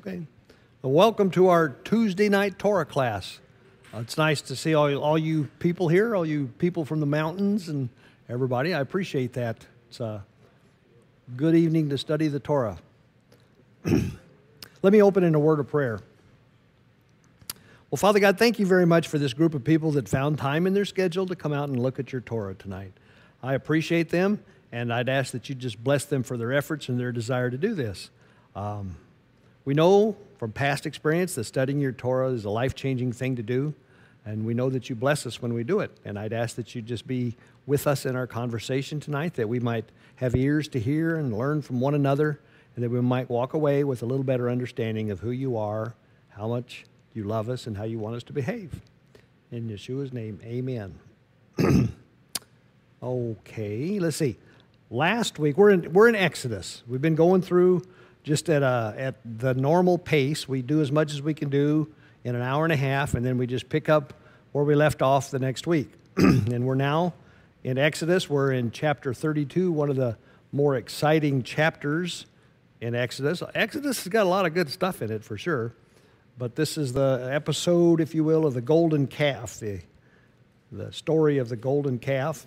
Okay. Well, welcome to our Tuesday night Torah class. Uh, it's nice to see all, all you people here, all you people from the mountains and everybody. I appreciate that. It's a good evening to study the Torah. Let me open in a word of prayer. Well, Father God, thank you very much for this group of people that found time in their schedule to come out and look at your Torah tonight. I appreciate them, and I'd ask that you just bless them for their efforts and their desire to do this. Um, we know from past experience that studying your Torah is a life changing thing to do, and we know that you bless us when we do it. And I'd ask that you just be with us in our conversation tonight, that we might have ears to hear and learn from one another, and that we might walk away with a little better understanding of who you are, how much you love us and how you want us to behave. In Yeshua's name, amen. okay, let's see. Last week, we're in, we're in Exodus. We've been going through just at, a, at the normal pace. We do as much as we can do in an hour and a half, and then we just pick up where we left off the next week. and we're now in Exodus. We're in chapter 32, one of the more exciting chapters in Exodus. Exodus has got a lot of good stuff in it for sure. But this is the episode, if you will, of the golden calf, the, the story of the golden calf.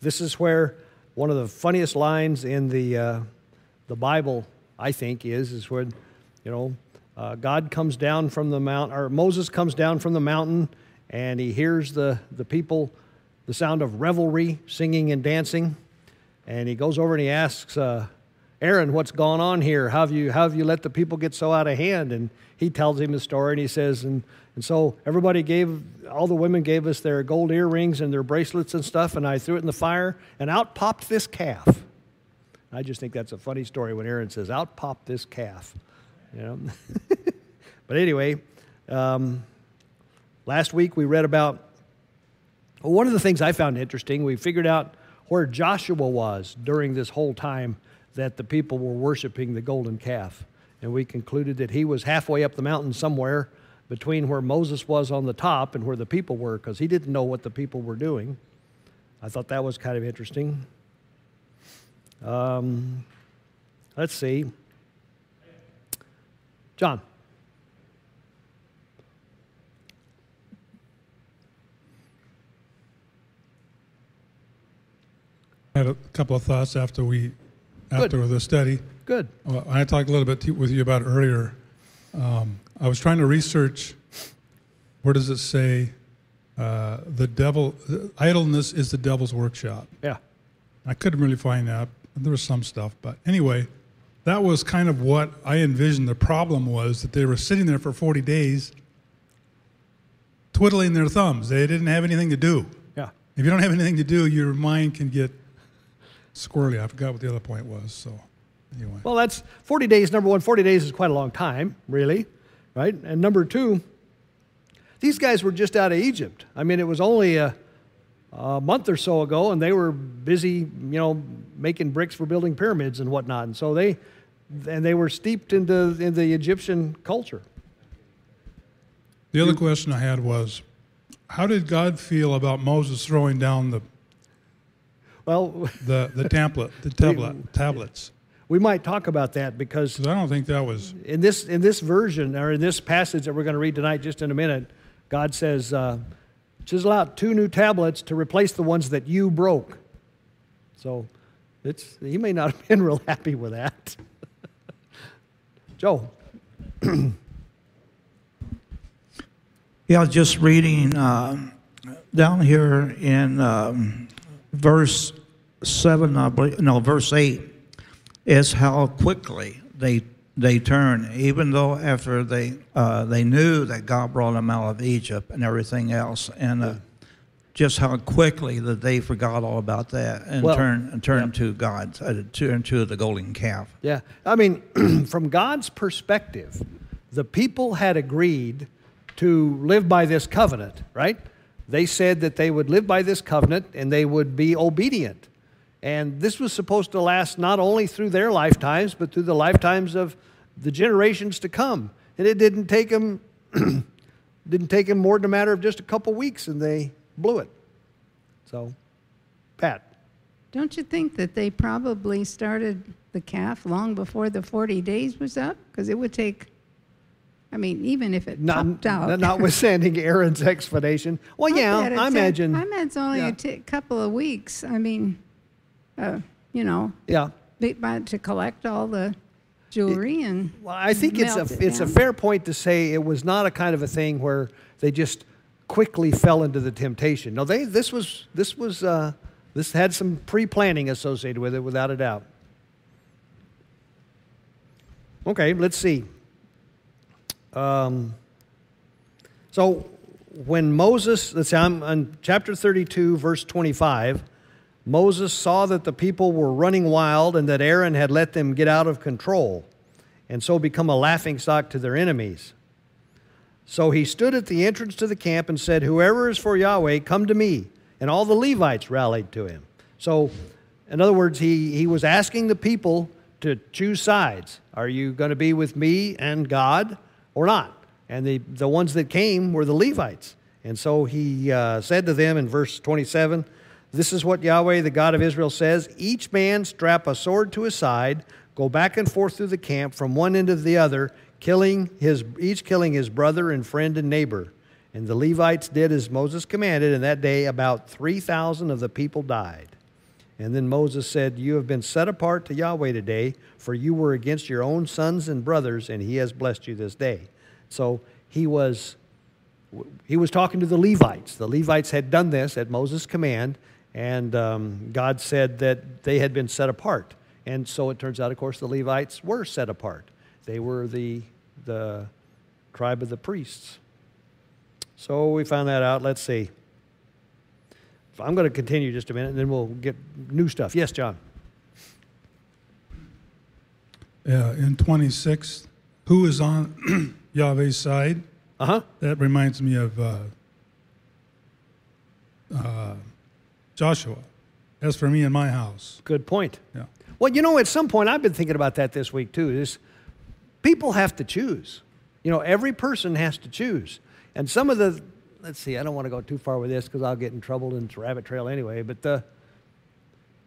This is where one of the funniest lines in the, uh, the Bible, I think, is, is when, you know, uh, God comes down from the mountain, or Moses comes down from the mountain, and he hears the, the people, the sound of revelry, singing and dancing. And he goes over and he asks uh, Aaron, what's gone on here? How have, you, how have you let the people get so out of hand? And he tells him the story and he says, and, and so everybody gave, all the women gave us their gold earrings and their bracelets and stuff, and I threw it in the fire, and out popped this calf. I just think that's a funny story when Aaron says, out popped this calf. You know? but anyway, um, last week we read about well, one of the things I found interesting, we figured out where Joshua was during this whole time that the people were worshiping the golden calf and we concluded that he was halfway up the mountain somewhere between where Moses was on the top and where the people were because he didn't know what the people were doing. I thought that was kind of interesting. Um, let's see. John. I had a couple of thoughts after we, after the study. Good. Well, I talked a little bit with you about earlier. Um, I was trying to research where does it say uh, the devil, idleness is the devil's workshop. Yeah. I couldn't really find that. There was some stuff, but anyway, that was kind of what I envisioned. The problem was that they were sitting there for 40 days twiddling their thumbs. They didn't have anything to do. Yeah. If you don't have anything to do, your mind can get squirrely. I forgot what the other point was. So Anyway. Well, that's 40 days. Number one, 40 days is quite a long time, really, right? And number two, these guys were just out of Egypt. I mean, it was only a, a month or so ago, and they were busy, you know, making bricks for building pyramids and whatnot. And so they, and they were steeped into in the Egyptian culture. The other question I had was, how did God feel about Moses throwing down the well the the tablet the tablet tablets? we might talk about that because I don't think that was in this in this version or in this passage that we're going to read tonight, just in a minute. God says, uh, "Chisel out two new tablets to replace the ones that you broke." So, it's he may not have been real happy with that. Joe. yeah, just reading uh, down here in um, verse seven, I believe, no, verse eight is how quickly they they turn, even though after they uh, they knew that God brought them out of Egypt and everything else, and uh, just how quickly that they forgot all about that and well, turned and turned yeah. to God, uh, turned to the golden calf. Yeah, I mean, from God's perspective, the people had agreed to live by this covenant, right? They said that they would live by this covenant and they would be obedient. And this was supposed to last not only through their lifetimes, but through the lifetimes of the generations to come. And it didn't take them, didn't take them more than a matter of just a couple weeks, and they blew it. So, Pat. Don't you think that they probably started the calf long before the 40 days was up? Because it would take I mean, even if it Not, popped out. notwithstanding Aaron's explanation. Well, yeah, I imagine. I imagine it's only yeah. a t- couple of weeks. I mean, uh, you know, yeah. be- by- to collect all the jewelry and. Well, I think it's a it it's a fair point to say it was not a kind of a thing where they just quickly fell into the temptation. No, they this was this was uh, this had some pre planning associated with it, without a doubt. Okay, let's see. Um, so when Moses, let's see, I'm on chapter 32, verse 25. Moses saw that the people were running wild and that Aaron had let them get out of control and so become a laughingstock to their enemies. So he stood at the entrance to the camp and said, Whoever is for Yahweh, come to me. And all the Levites rallied to him. So, in other words, he, he was asking the people to choose sides. Are you going to be with me and God or not? And the, the ones that came were the Levites. And so he uh, said to them in verse 27 This is what Yahweh, the God of Israel, says Each man strap a sword to his side, go back and forth through the camp from one end to the other, killing his, each killing his brother and friend and neighbor. And the Levites did as Moses commanded, and that day about 3,000 of the people died. And then Moses said, You have been set apart to Yahweh today, for you were against your own sons and brothers, and he has blessed you this day. So he was, he was talking to the Levites. The Levites had done this at Moses' command, and um, God said that they had been set apart. And so it turns out, of course, the Levites were set apart. They were the, the tribe of the priests. So we found that out. Let's see. I'm going to continue just a minute, and then we'll get new stuff. Yes, John. Yeah, in 26, who is on Yahweh's side? Uh huh. That reminds me of uh, uh, Joshua. As for me and my house. Good point. Yeah. Well, you know, at some point, I've been thinking about that this week too. Is people have to choose. You know, every person has to choose. And some of the, let's see, I don't want to go too far with this because I'll get in trouble in rabbit trail anyway. But the,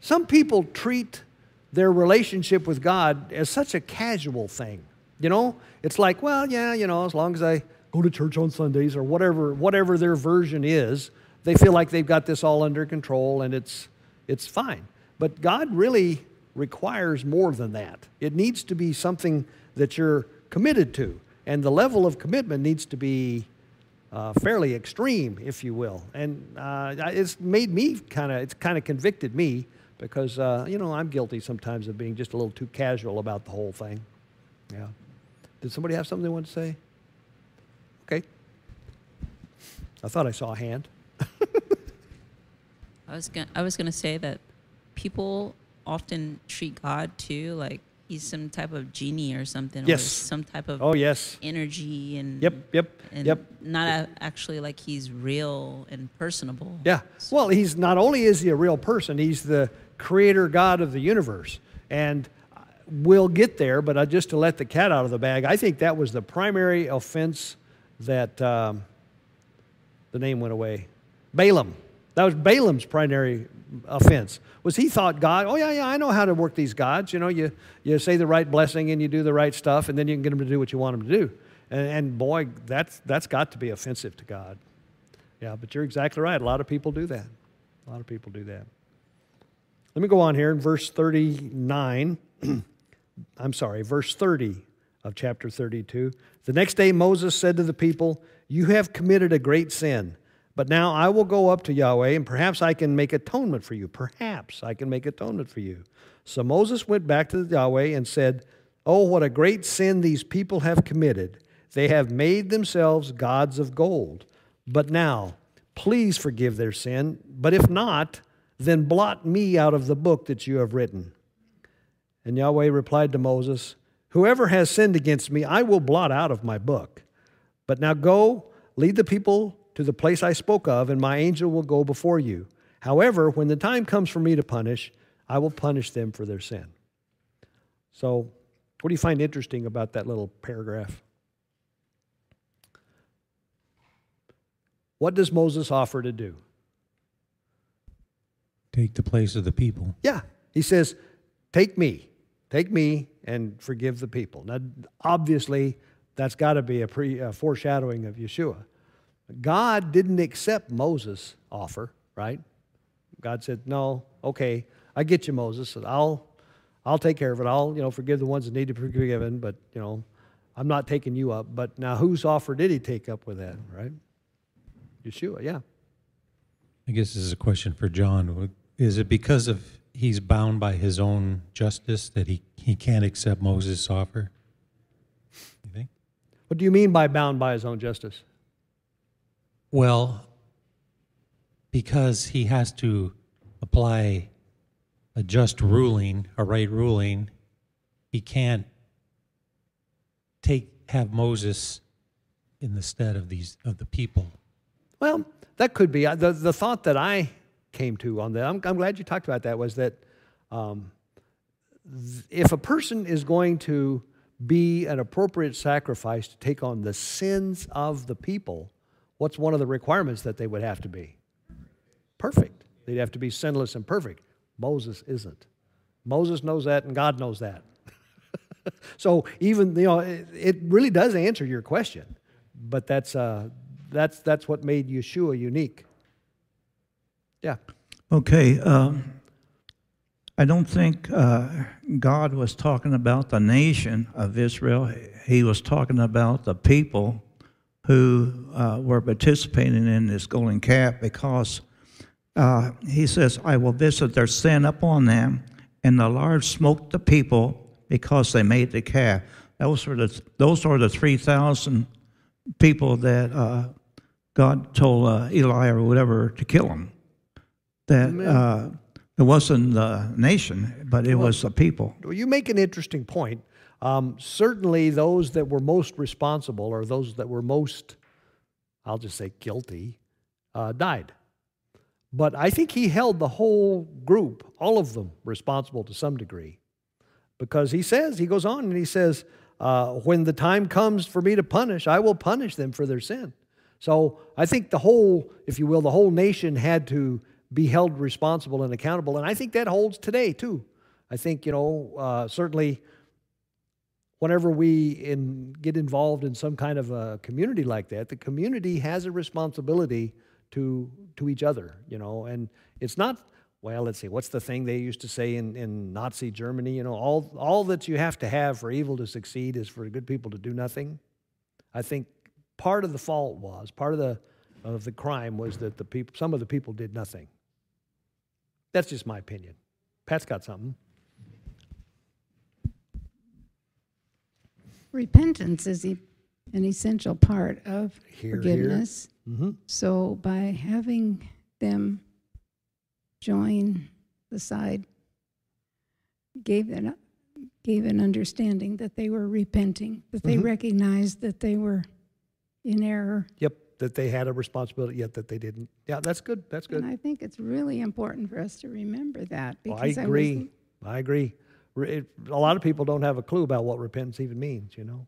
some people treat their relationship with God as such a casual thing. You know, it's like, well, yeah, you know, as long as I go to church on Sundays or whatever, whatever their version is, they feel like they've got this all under control and it's it's fine. But God really requires more than that. It needs to be something that you're committed to, and the level of commitment needs to be uh, fairly extreme, if you will. And uh, it's made me kind of, it's kind of convicted me because, uh, you know, I'm guilty sometimes of being just a little too casual about the whole thing. Yeah. Did somebody have something they wanted to say? Okay. I thought I saw a hand. I was gonna, I was gonna say that people often treat God too like he's some type of genie or something, Yes. or some type of Oh, yes. energy and Yep, yep, and yep. not a, actually like he's real and personable. Yeah. Well, he's not only is he a real person, he's the creator God of the universe. And we'll get there, but just to let the cat out of the bag, I think that was the primary offense that um, the name went away. Balaam. That was Balaam's primary offense. Was he thought God, oh yeah, yeah, I know how to work these gods. You know, you, you say the right blessing and you do the right stuff, and then you can get them to do what you want them to do. And, and boy, that's, that's got to be offensive to God. Yeah, but you're exactly right. A lot of people do that. A lot of people do that. Let me go on here in verse 39. I'm sorry, verse 30 of chapter 32. The next day Moses said to the people, You have committed a great sin. But now I will go up to Yahweh, and perhaps I can make atonement for you. Perhaps I can make atonement for you. So Moses went back to Yahweh and said, Oh, what a great sin these people have committed. They have made themselves gods of gold. But now, please forgive their sin. But if not, then blot me out of the book that you have written. And Yahweh replied to Moses, Whoever has sinned against me, I will blot out of my book. But now go, lead the people to the place I spoke of, and my angel will go before you. However, when the time comes for me to punish, I will punish them for their sin. So, what do you find interesting about that little paragraph? What does Moses offer to do? Take the place of the people. Yeah. He says, Take me, take me and forgive the people. Now, obviously, That's got to be a pre a foreshadowing of Yeshua. God didn't accept Moses' offer, right? God said, "No, okay, I get you, Moses. I'll, I'll take care of it. I'll, you know, forgive the ones that need to be forgiven, but you know, I'm not taking you up." But now, whose offer did he take up with that, right? Yeshua, yeah. I guess this is a question for John. Is it because of he's bound by his own justice that he, he can't accept Moses' offer? You think? What do you mean by bound by his own justice? Well, because he has to apply a just ruling, a right ruling, he can't take have Moses in the stead of these of the people. Well, that could be. The, the thought that I came to on that, I'm, I'm glad you talked about that, was that um, if a person is going to be an appropriate sacrifice to take on the sins of the people, what's one of the requirements that they would have to be? Perfect. They'd have to be sinless and perfect. Moses isn't. Moses knows that, and God knows that. so even you know, it, it really does answer your question, but that's uh, that's that's what made Yeshua unique. Yeah. Okay, um, I don't think uh, God was talking about the nation of Israel. He was talking about the people who uh, were participating in this golden calf because uh, he says, I will visit their sin upon them, and the Lord smote the people because they made the calf. Those are the, those are the 3,000 people that uh, God told uh, Eli or whatever to kill them. That uh, it wasn't the nation, but it was the people. Well, you make an interesting point. Um, certainly, those that were most responsible, or those that were most, I'll just say, guilty, uh, died. But I think he held the whole group, all of them, responsible to some degree. Because he says, he goes on and he says, uh, when the time comes for me to punish, I will punish them for their sin. So I think the whole, if you will, the whole nation had to be held responsible and accountable. And I think that holds today, too. I think, you know, uh, certainly whenever we in, get involved in some kind of a community like that, the community has a responsibility to, to each other, you know, and it's not, well, let's see, what's the thing they used to say in, in Nazi Germany? You know, all, all that you have to have for evil to succeed is for good people to do nothing. I think part of the fault was, part of the, of the crime was that the people, some of the people did nothing. That's just my opinion. Pat's got something. Repentance is e- an essential part of Hear, hear. forgiveness. Mm-hmm. So by having them join the side, gave an, gave an understanding that they were repenting, that they Mhm. recognized that they were in error. Yep, that they had a responsibility, yet that they didn't. Yeah, that's good. That's good. And I think it's really important for us to remember that. Well, I because was- agree. I agree. It- a lot of people don't have a clue about what repentance even means. You know.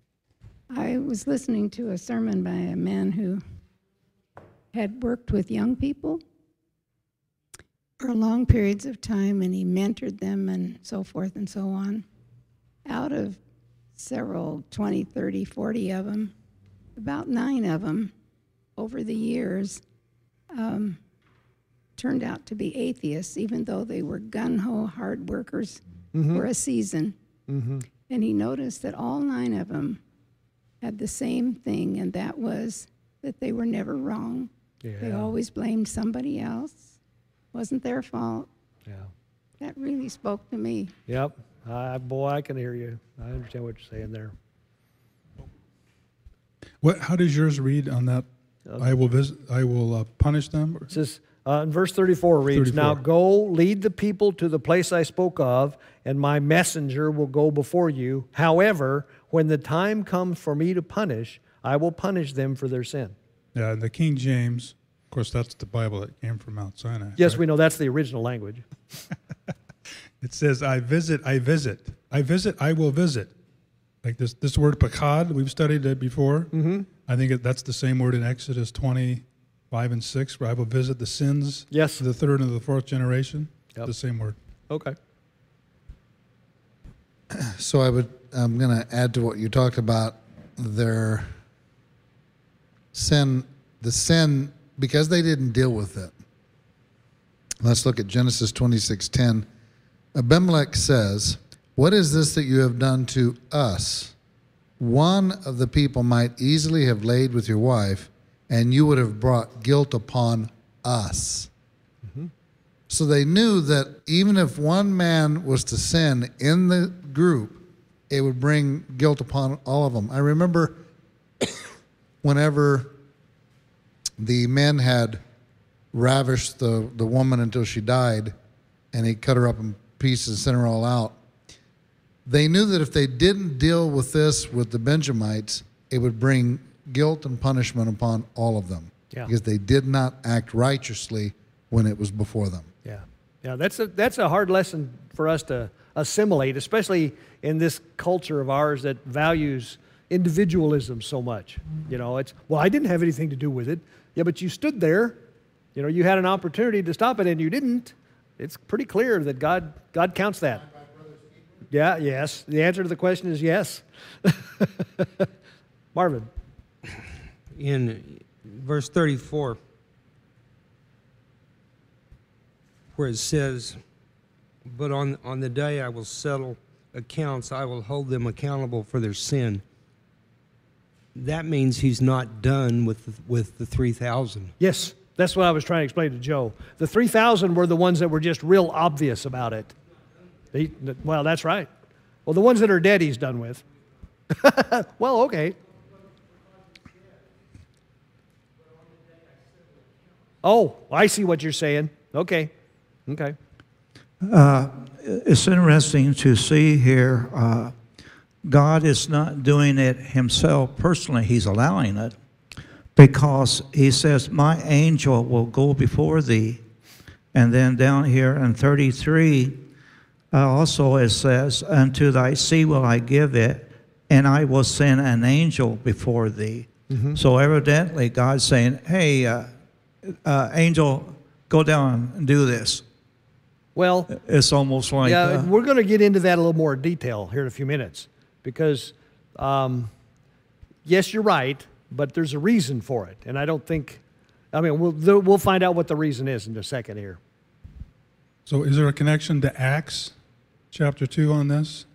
I was listening to a sermon by a man who had worked with young people for long periods of time and he mentored them and so forth and so on. Out of several, 20, 30, 40 of them, about nine of them over the years um, turned out to be atheists, even though they were gun ho hard workers for a season. Mm-hmm. And he noticed that all nine of them had the same thing, and that was that they were never wrong. They always blamed somebody else. Wasn't their fault. Yeah. That really spoke to me. Yep. I boy, I can hear you. I understand what you're saying there. What? How does yours read on that? I will visit. I will uh, punish them. It says uh, in verse 34 reads, Now go lead the people to the place I spoke of, and my messenger will go before you. However, when the time comes for me to punish, I will punish them for their sin. Yeah, the King James. Of course, that's the Bible that came from Mount Sinai. Yes, right? we know that's the original language. It says, "I visit. I visit. I visit. I will visit." Like this. This word "pakad." We've studied it before. Mm-hmm. I think that's the same word in Exodus twenty-five and six, where I will visit the sins Yes. of the third and the fourth generation. Yep. The same word. Okay. So I would, I'm going to add to what you talked about their sin, the sin, because they didn't deal with it. Let's look at Genesis 26:10. Abimelech says, "What is this that you have done to us? One of the people might easily have laid with your wife, and you would have brought guilt upon us." So they knew that even if one man was to sin in the group, it would bring guilt upon all of them. I remember whenever the men had ravished the, the woman until she died, and he cut her up in pieces and sent her all out. They knew that if they didn't deal with this with the Benjamites, it would bring guilt and punishment upon all of them Yeah. because they did not act righteously when it was before them. Yeah, yeah, that's a that's a hard lesson for us to assimilate, especially in this culture of ours that values individualism so much. You know, it's well, I didn't have anything to do with it. Yeah, but you stood there. You know, you had an opportunity to stop it and you didn't. It's pretty clear that God God counts that. Yeah, yes. The answer to the question is yes. Marvin. In verse 34, where it says, But on, on the day I will settle accounts, I will hold them accountable for their sin. That means he's not done with the, with the 3,000. Yes, that's what I was trying to explain to Joe. The 3,000 were the ones that were just real obvious about it. They, well, that's right. Well, the ones that are dead, he's done with. well, okay. Oh, I see what you're saying. Okay. Okay. It's interesting to see here. Uh, God is not doing it himself personally, He's allowing it because He says, My angel will go before thee. And then down here in 33, uh, also it says, Unto thy seed will I give it, and I will send an angel before thee. So evidently, God's saying, Hey, uh, uh, angel, go down and do this. Well, It's almost like. yeah, uh, we're going to get into that a little more detail here in a few minutes because, um, yes, you're right, but there's a reason for it, and I don't think. I mean, we'll th- we'll find out what the reason is in a second here. So is there a connection to Acts chapter 2 on this?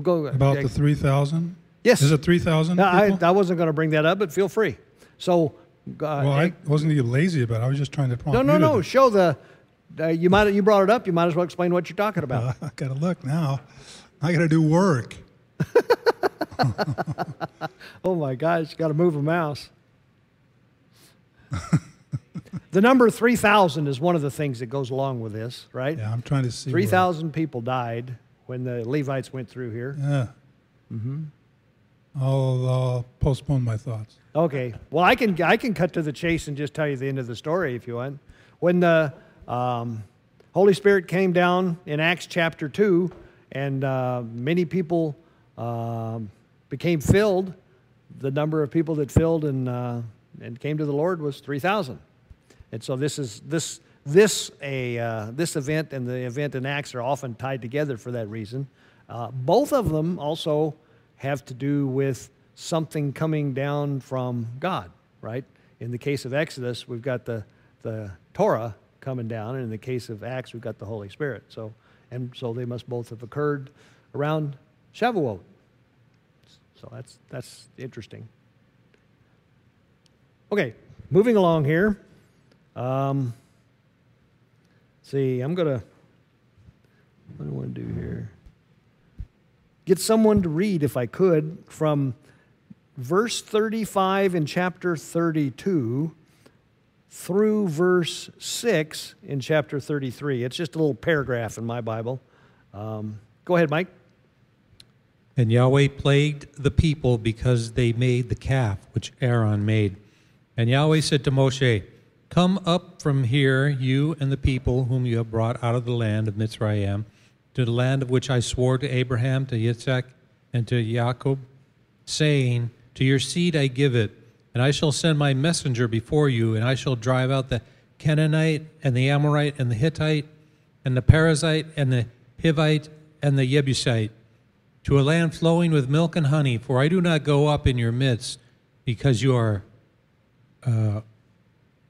Go About yeah, the 3,000? Yes. Is it 3,000 No, I. I wasn't going to bring that up, but feel free. So, uh, well, I wasn't even lazy about it. I was just trying to prompt no, no, no. Show the. Uh, you might you brought it up. You might as well explain what you're talking about. I got to look now. I got to do work. Oh my gosh, got to move a mouse. the number 3,000 is one of the things that goes along with this, right? Yeah, I'm trying to see. 3,000 people died when the Levites went through here. Yeah. Mm-hmm. I'll, I'll postpone my thoughts. Okay. Well, I can I can cut to the chase and just tell you the end of the story if you want. When the um, Holy Spirit came down in Acts chapter two, and uh, many people um, became filled, the number of people that filled and uh, and came to the Lord was three thousand. And so this is this this a uh, this event and the event in Acts are often tied together for that reason. Uh, both of them also have to do with something coming down from God, right? In the case of Exodus, we've got the the Torah coming down, and in the case of Acts, we've got the Holy Spirit. So and so they must both have occurred around Shavuot. So that's that's interesting. Okay, moving along here. Um, see, I'm gonna. What do I want to do here? Get someone to read, if I could, from verse 35 in chapter 32 through verse 6 in chapter 33. It's just a little paragraph in my Bible. Um, go ahead, Mike. And Yahweh plagued the people because they made the calf which Aaron made. And Yahweh said to Moshe, Come up from here, you and the people whom you have brought out of the land of Mitzrayim, to the land of which I swore to Abraham, to Yitzhak, and to Jacob, saying, To your seed I give it, and I shall send my messenger before you, and I shall drive out the Canaanite, and the Amorite, and the Hittite, and the Perizzite, and the Hivite, and the Jebusite to a land flowing with milk and honey, for I do not go up in your midst because you are uh,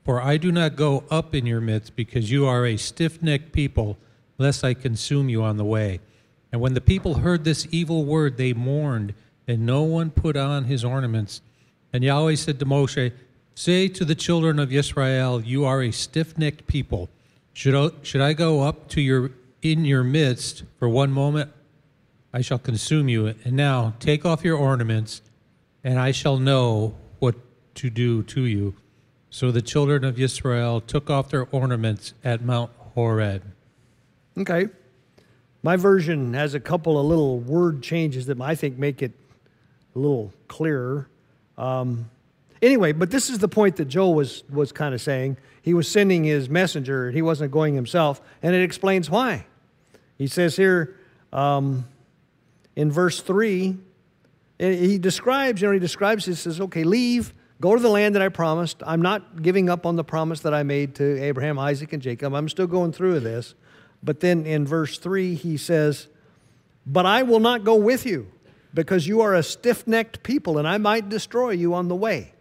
for I do not go up in your midst because you are a stiff necked people, lest I consume you on the way. And when the people heard this evil word, they mourned, and no one put on his ornaments. And Yahweh said to Moshe, Say to the children of Israel, You are a stiff necked people. Should I, should I go up to your in your midst for one moment? I shall consume you. And now take off your ornaments, and I shall know what to do to you. So the children of Israel took off their ornaments at Mount Horeb. Okay. My version has a couple of little word changes that I think make it a little clearer. Um, anyway, but this is the point that Joe was, was kind of saying. He was sending his messenger, he wasn't going himself, and it explains why. He says here um, in verse 3, eh, he describes, you know, he describes, he says, okay, leave, go to the land that I promised. I'm not giving up on the promise that I made to Abraham, Isaac, and Jacob. I'm still going through this. But then in verse 3, he says, But I will not go with you, because you are a stiff necked people, and I might destroy you on the way.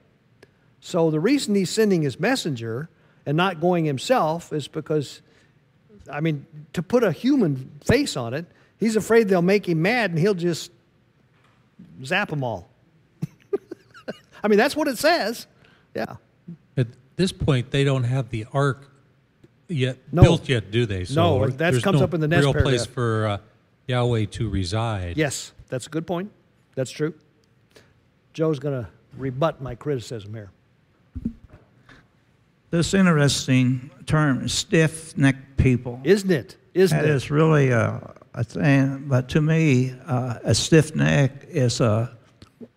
So the reason he's sending his messenger and not going himself is because, I mean, to put a human face on it, he's afraid they'll make him mad and he'll just zap them all. I mean, that's what it says. Yeah. At this point, they don't have the ark yet No. built yet, do they? No, that comes no up in the next real paragraph. place for uh, Yahweh to reside. Yes, that's a good point. That's true. Joe's going to rebut my criticism here. This interesting term, stiff-necked people. Isn't it? Isn't That it? is really a, a thing, but to me, uh, a stiff neck is a,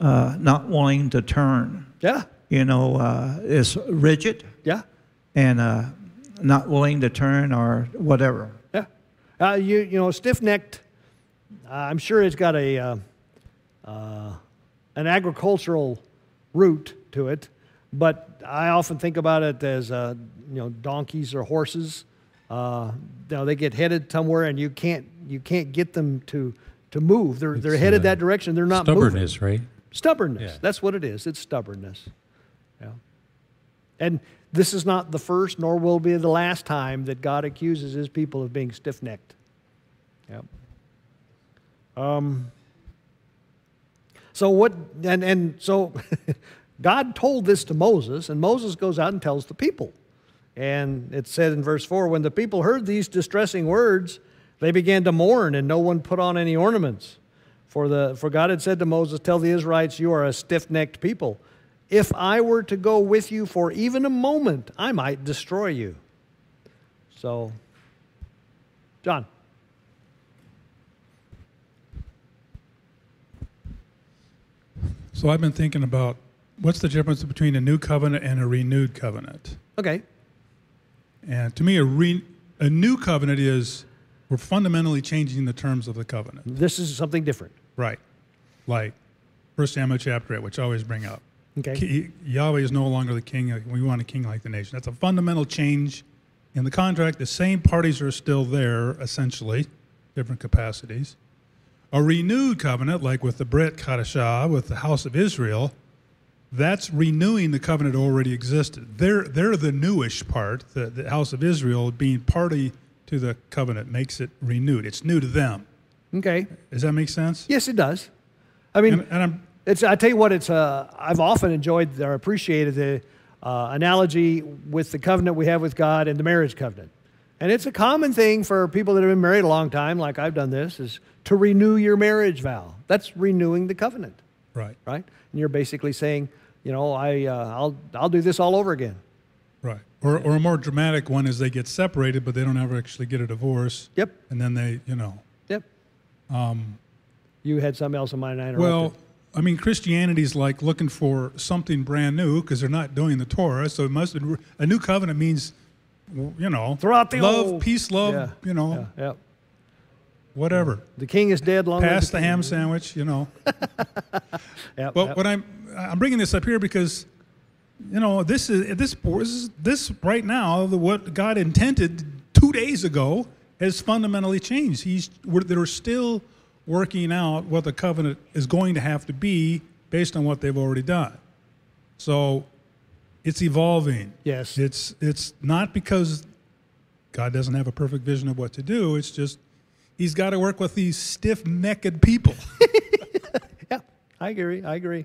uh, not willing to turn. Yeah, You know, uh, is rigid yeah, and uh, not willing to turn or whatever. yeah. Uh, you, you know, stiff necked, I'm sure it's got a, uh, uh, an agricultural root to it, but I often think about it as, uh, you know, donkeys or horses. Uh, you know, they get headed somewhere and you can't, you can't get them to, to move. They're, they're headed uh, that direction. They're not moving. Stubbornness, right? Stubbornness. Yeah. That's what it is. It's stubbornness. Yeah. And this is not the first, nor will be the last time that God accuses his people of being stiff necked. Yep. Um, so what and, and so God told this to Moses, and Moses goes out and tells the people. And it said in verse 4 when the people heard these distressing words, they began to mourn, and no one put on any ornaments. For, the, for God had said to Moses, Tell the Israelites, you are a stiff necked people. If I were to go with you for even a moment, I might destroy you. So, John. So I've been thinking about what's the difference between a new covenant and a renewed covenant. Okay. And to me, a, re, a new covenant is we're fundamentally changing the terms of the covenant. This is something different. Right. Like 1 Samuel chapter 8, which I always bring up. Okay. Yahweh is no longer the king. We want a king like the nation. That's a fundamental change in the contract. The same parties are still there, essentially, different capacities. A renewed covenant, like with the Brit Chadashah, with the house of Israel, that's renewing the covenant already existed. They're, they're the newish part. The, the house of Israel being party to the covenant makes it renewed. It's new to them. Okay. Does that make sense? Yes, it does. I mean, And, and I'm, It's, I tell you what, it's, uh, I've often enjoyed or appreciated the uh, analogy with the covenant we have with God and the marriage covenant. And it's a common thing for people that have been married a long time, like I've done this, is to renew your marriage vow. That's renewing the covenant, right. right? And you're basically saying, you know, I, uh, I'll, I'll do this all over again. Right. Or, or a more dramatic one is they get separated, but they don't ever actually get a divorce. Yep, And then they, you know. yep. you had something else in mind, I interrupted. Well, I mean, Christianity's like looking for something brand new because they're not doing the Torah. So it must a new covenant means, you know, Throughout the love, old- peace, love, Yeah, you know, yeah, yeah. whatever. The king is dead long live Pass the ham sandwich, you know. Yep, But yep. what I'm I'm bringing this up here because, you know, this is this this this right now the, what God intended two days ago has fundamentally changed. He's we're, there are still working out what the covenant is going to have to be based on what they've already done. So it's evolving. Yes. It's it's not because God doesn't have a perfect vision of what to do. It's just he's got to work with these stiff-necked people. Yeah, I agree. I agree.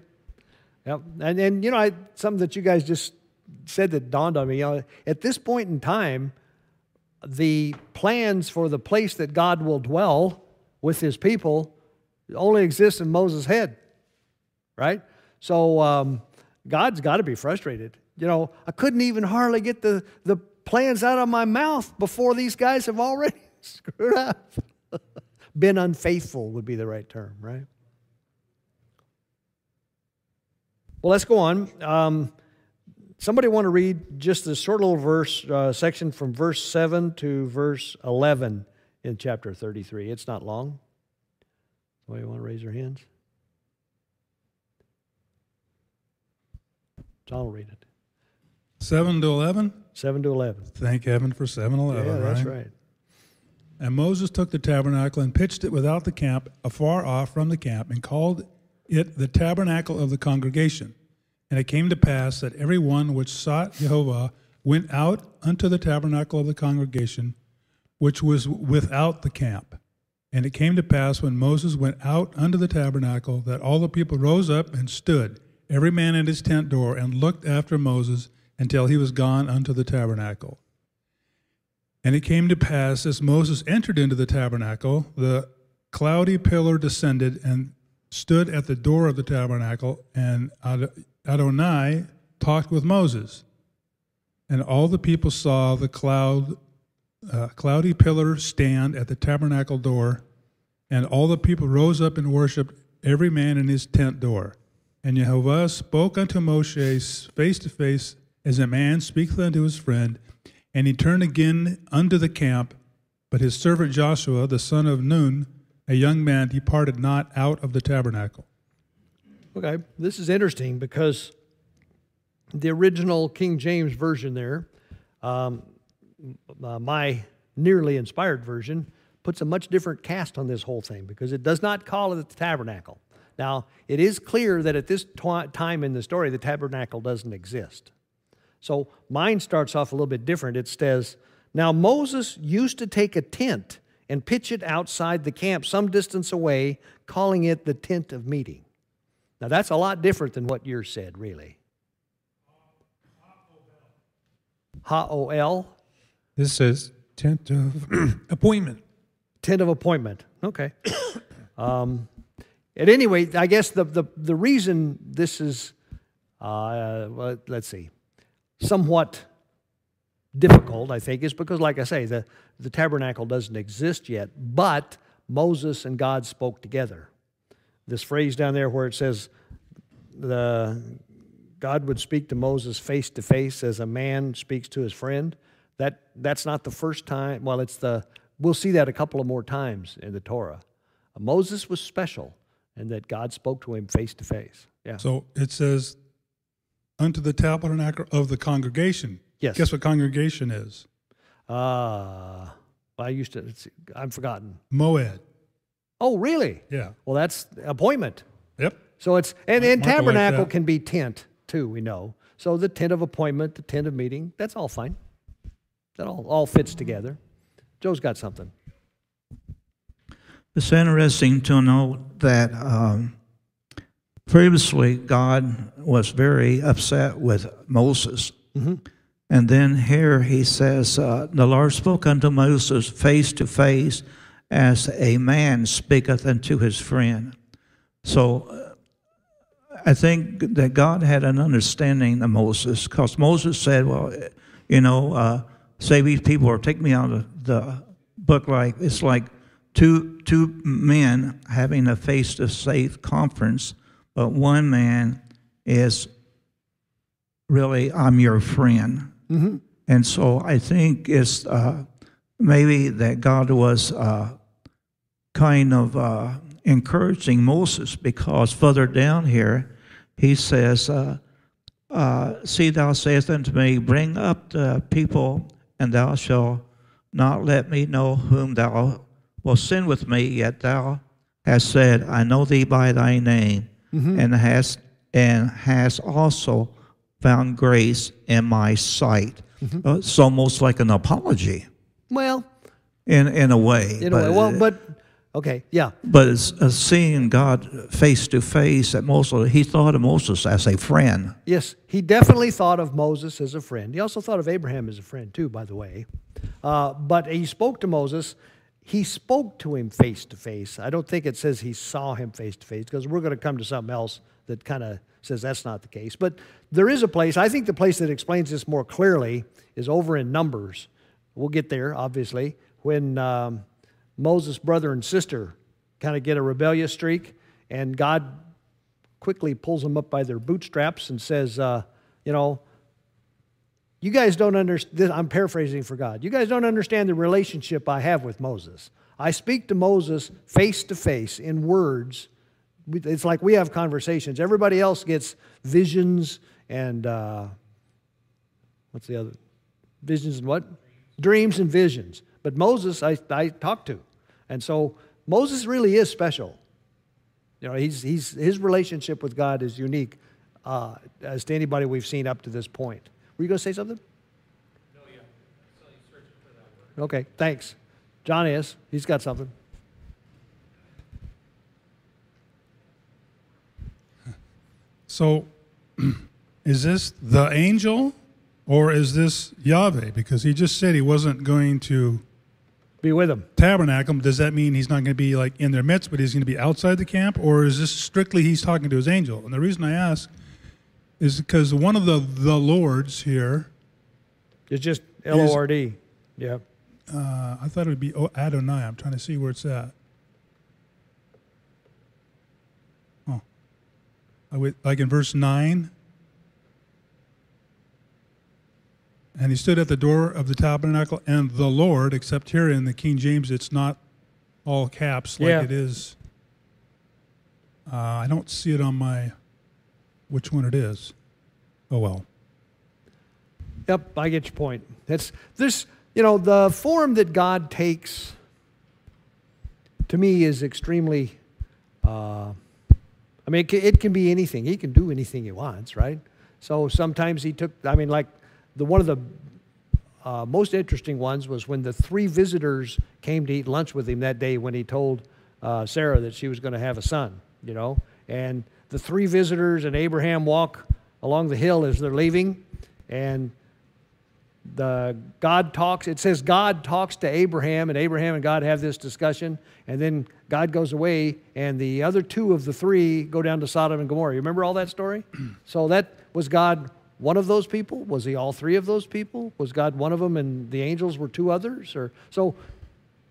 Yep. And and you know, I, something that you guys just said that dawned on me. You know, at this point in time, the plans for the place that God will dwell with His people only exists in Moses' head, right? So um, God's got to be frustrated. You know, I couldn't even hardly get the the plans out of my mouth before these guys have already screwed up. Been unfaithful would be the right term, right? Well, let's go on. Um, somebody want to read just this short little verse uh, section from verse 7 to verse 11 in chapter 33. It's not long. Somebody want to raise their hands? John will read it. 7 to 11? 7 to 11. Thank heaven for 7 11. yeah, that's right? right. And Moses took the tabernacle and pitched it without the camp, afar off from the camp, and called it the tabernacle of the congregation. And it came to pass that every one which sought Jehovah went out unto the tabernacle of the congregation, which was without the camp. And it came to pass when Moses went out unto the tabernacle that all the people rose up and stood, every man at his tent door, and looked after Moses until he was gone unto the tabernacle. And it came to pass as Moses entered into the tabernacle, the cloudy pillar descended and stood at the door of the tabernacle, and Adonai talked with Moses. And all the people saw the cloud, uh, cloudy pillar stand at the tabernacle door, and all the people rose up and worshipped, every man in his tent door. And Jehovah spoke unto Moshe face to face, as a man speaketh unto his friend. And he turned again unto the camp, but his servant Joshua, the son of Nun, a young man, departed not out of the tabernacle. Okay, this is interesting because the original King James version there, um, uh, my nearly inspired version, puts a much different cast on this whole thing because it does not call it the tabernacle. Now, it is clear that at this t- time in the story, the tabernacle doesn't exist. So mine starts off a little bit different. It says, Now Moses used to take a tent and pitch it outside the camp some distance away, calling it the tent of meeting. Now that's a lot different than what yours said, really. Ha O L, This says tent of appointment. tent of appointment. Okay. um, at any rate, I guess the, the, the reason this is, uh, well, let's see, somewhat difficult, I think, is because, like I say, the, the tabernacle doesn't exist yet, but Moses and God spoke together. This phrase down there where it says, the, God would speak to Moses face to face as a man speaks to his friend. That, that's not the first time. Well, it's the, we'll see that a couple of more times in the Torah. Moses was special and that God spoke to him face to face. Yeah. So it says, unto the tabernacle of the congregation. Yes. Guess what congregation is? Uh, I used to, it's, I'm forgotten. Moed. Oh, really? Yeah. Well, that's appointment. Yep. So it's, and, and Michael tabernacle that. can be tent too, we know. So the tent of appointment, the tent of meeting, that's all fine. That all, all fits together. Joe's got something. It's interesting to note that um, previously God was very upset with Moses. And then here he says, uh, The Lord spoke unto Moses face to face as a man speaketh unto his friend. So uh, I think that God had an understanding of Moses because Moses said, Well, you know, uh, say these people or take me out of the book like it's like two two men having a face to face conference, but one man is really I'm your friend. And so I think it's uh, maybe that God was uh, kind of uh, encouraging Moses because further down here he says, uh, uh, See, thou sayest unto me, Bring up the people, and thou shalt not let me know whom thou wilt send with me, yet thou hast said, I know thee by thy name, and has and has also found grace in my sight. Uh, it's almost like an apology Well, in in a way. in a way. Well, but okay, yeah. But uh, seeing God face to face, at Moses, he thought of Moses as a friend. Yes, he definitely thought of Moses as a friend. He also thought of Abraham as a friend, too, by the way. Uh, but he spoke to Moses. He spoke to him face to face. I don't think it says he saw him face to face because we're going to come to something else that kind of says that's not the case. But there is a place, I think the place that explains this more clearly is over in Numbers. We'll get there, obviously, when um, Moses' brother and sister kind of get a rebellious streak, and God quickly pulls them up by their bootstraps and says, uh, you know, you guys don't understand. I'm paraphrasing for God. You guys don't understand the relationship I have with Moses. I speak to Moses face to face in words. It's like we have conversations. Everybody else gets visions and uh, what's the other? Visions and what? Dreams and visions. But Moses, I, I talk to. And so Moses really is special. You know, he's, he's, his relationship with God is unique uh, as to anybody we've seen up to this point. Were you going to say something? No, yeah. Okay, thanks. John is. He's got something. So, is this the angel or is this Yahweh? Because he just said he wasn't going to Be with him. tabernacle. Does that mean he's not going to be like in their midst, but he's going to be outside the camp? Or is this strictly he's talking to his angel? And the reason I ask is because one of the the lords here, It's just L O R D. Yeah. uh, I thought it would be Adonai. I'm trying to see where it's at. Oh, I would, like in verse nine. And he stood at the door of the tabernacle, and the Lord, except here in the King James, it's not all caps like Yeah. it is. Uh, I don't see it on my, which one it is. Oh well. Yep, I get your point. That's this, you know, the form that God takes to me is extremely uh, I mean, it can, it can be anything. He can do anything he wants, right? So sometimes he took, I mean, like the one of the uh, most interesting ones was when the three visitors came to eat lunch with him that day when he told uh, Sarah that she was going to have a son, you know. And the three visitors and Abraham walk along the hill as they're leaving, and the God talks. It says God talks to Abraham, and Abraham and God have this discussion, and then God goes away, and the other two of the three go down to Sodom and Gomorrah. You remember all that story? so that was God one of those people? Was he all three of those people? Was God one of them, and the angels were two others? Or so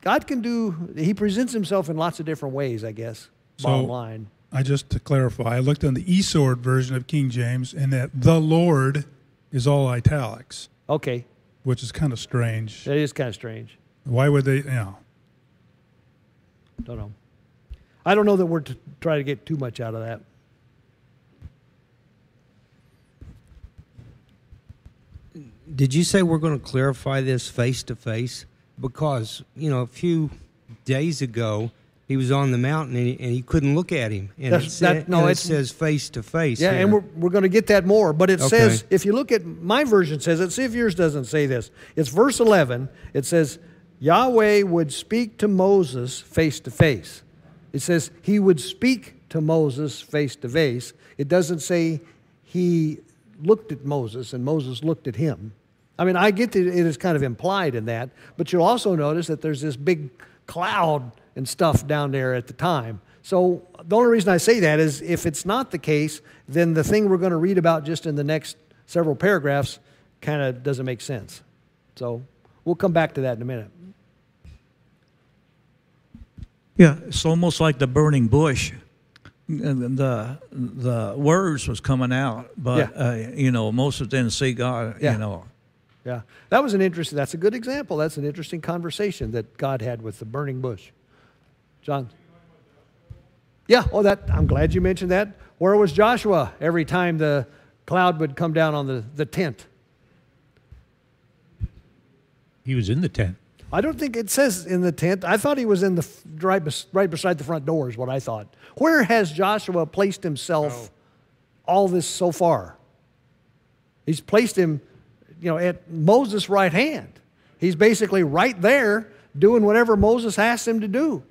God can do. He presents himself in lots of different ways, I guess. Bottom line. I just to clarify, I looked on the eSword version of King James, and that the Lord is all italics, Okay, which is kind of strange. that is kind of strange. Why would they? You know, Don't know. I don't know that we're to try to get too much out of that. Did you say we're going to clarify this face to face? Because, you know, a few days ago, he was on the mountain and he, and he couldn't look at him. And, That's- it, sa- that- no, and it says face to face. Yeah, and we're, we're going to get that more. But it Okay. says, if you look at my version, says it. See if yours doesn't say this. It's verse 11. It says, Yahweh would speak to Moses face to face. It says he would speak to Moses face to face. It doesn't say he looked at Moses and Moses looked at him. I mean, I get that it is kind of implied in that, but you'll also notice that there's this big cloud and stuff down there at the time. So the only reason I say that is if it's not the case, then the thing we're going to read about just in the next several paragraphs kind of doesn't make sense. So we'll come back to that in a minute. Yeah, it's almost like the burning bush. The the words was coming out, but Yeah. uh, you know Moses didn't see God. Yeah. You know, Yeah, that was an interesting. That's a good example. That's an interesting conversation that God had with the burning bush. John. Yeah. Oh, that. I'm glad you mentioned that. Where was Joshua every time the cloud would come down on the, the tent? He was in the tent. I don't think it says in the tent. I thought he was in the right, bes- right beside the front door. Is what I thought. Where has Joshua placed himself oh. all this so far? He's placed him, you know, at Moses' right hand. He's basically right there doing whatever Moses asked him to do.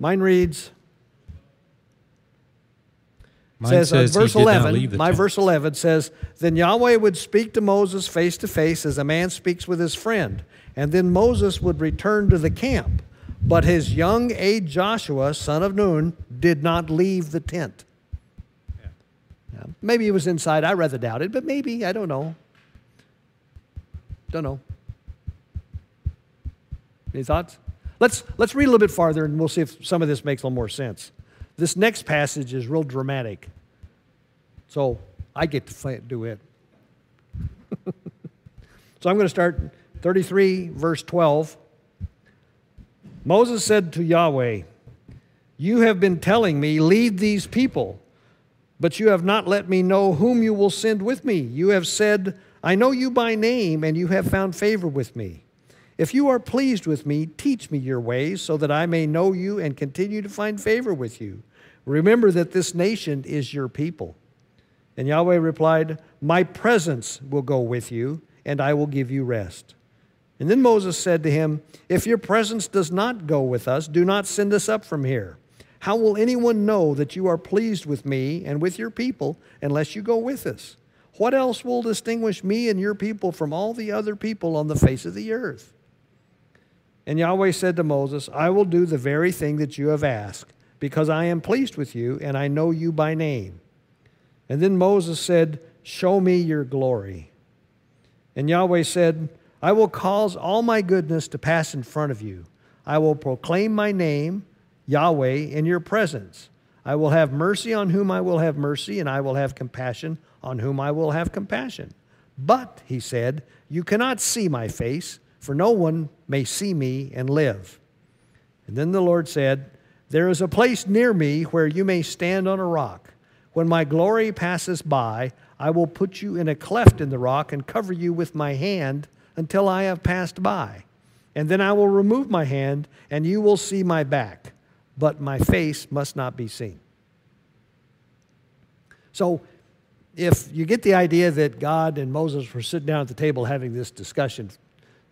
Mine reads, Mine says, uh, says verse 11, my tent. verse 11 says, Then Yahweh would speak to Moses face to face as a man speaks with his friend. And then Moses would return to the camp. But his young aide Joshua, son of Nun, did not leave the tent. Yeah, Maybe he was inside. I rather doubt it, but maybe. I don't know. Don't know. Any thoughts? Let's, let's read a little bit farther and we'll see if some of this makes a little more sense. This next passage is real dramatic. So I get to do it. so I'm going to start 33, verse 12. Moses said to Yahweh, You have been telling me, lead these people, but you have not let me know whom you will send with me. You have said, I know you by name, and you have found favor with me. If you are pleased with me, teach me your ways, so that I may know you and continue to find favor with you. Remember that this nation is your people. And Yahweh replied, My presence will go with you, and I will give you rest. And then Moses said to him, If your presence does not go with us, do not send us up from here. How will anyone know that you are pleased with me and with your people unless you go with us? What else will distinguish me and your people from all the other people on the face of the earth? And Yahweh said to Moses, I will do the very thing that you have asked, because I am pleased with you, and I know you by name. And then Moses said, Show me your glory. And Yahweh said, I will cause all my goodness to pass in front of you. I will proclaim my name, Yahweh, in your presence. I will have mercy on whom I will have mercy, and I will have compassion on whom I will have compassion. But, he said, you cannot see my face, for no one may see me and live. And then the Lord said, There is a place near me where you may stand on a rock. When my glory passes by, I will put you in a cleft in the rock and cover you with my hand until I have passed by. And then I will remove my hand, and you will see my back, but my face must not be seen. So, if you get the idea that God and Moses were sitting down at the table having this discussion,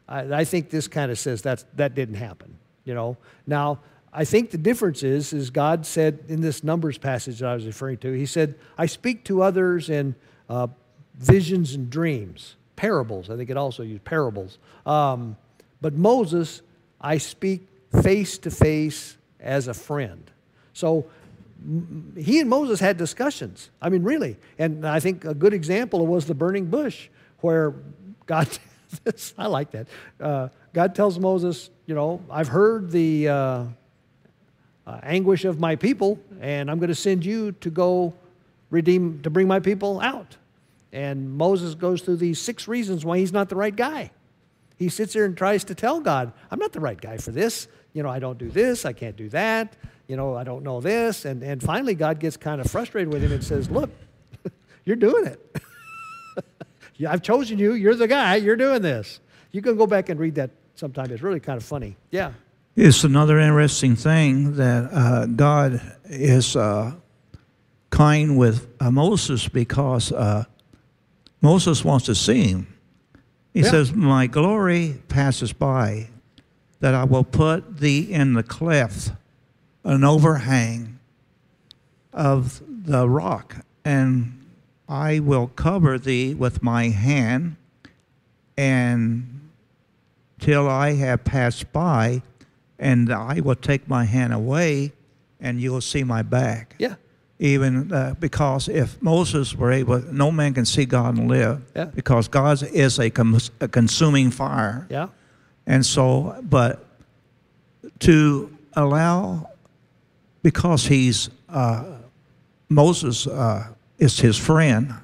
I, I think this kind of says that's, that didn't happen. You know. Now, I think the difference is, is God said in this Numbers passage that I was referring to, He said, "I speak to others in uh, visions and dreams, parables." I think it also used parables. Um, but Moses, I speak face to face as a friend. So he and Moses had discussions. I mean, really. And I think a good example was the burning bush, where God, I like that. Uh, God tells Moses, you know, I've heard the uh, uh, anguish of my people, and I'm going to send you to go redeem, to bring my people out. And Moses goes through these six reasons why he's not the right guy. He sits there and tries to tell God, I'm not the right guy for this. You know, I don't do this, I can't do that. You know, I don't know this. And, and finally, God gets kind of frustrated with him and says, Look, you're doing it. Yeah, I've chosen you. You're the guy. You're doing this. You can go back and read that sometime. It's really kind of funny. Yeah. It's another interesting thing that uh, God is uh, kind with uh, Moses because uh, Moses wants to see him. He Yeah. says, My glory passes by, that I will put thee in the cleft, an overhang of the rock, and I will cover thee with my hand, and till I have passed by, and I will take my hand away, and you will see my back. Yeah. Even uh, because if Moses were able, no man can see God and live, Yeah. because God is a, cons- a consuming fire. Yeah. And so, but to allow, because he's, uh, Moses uh, is his friend,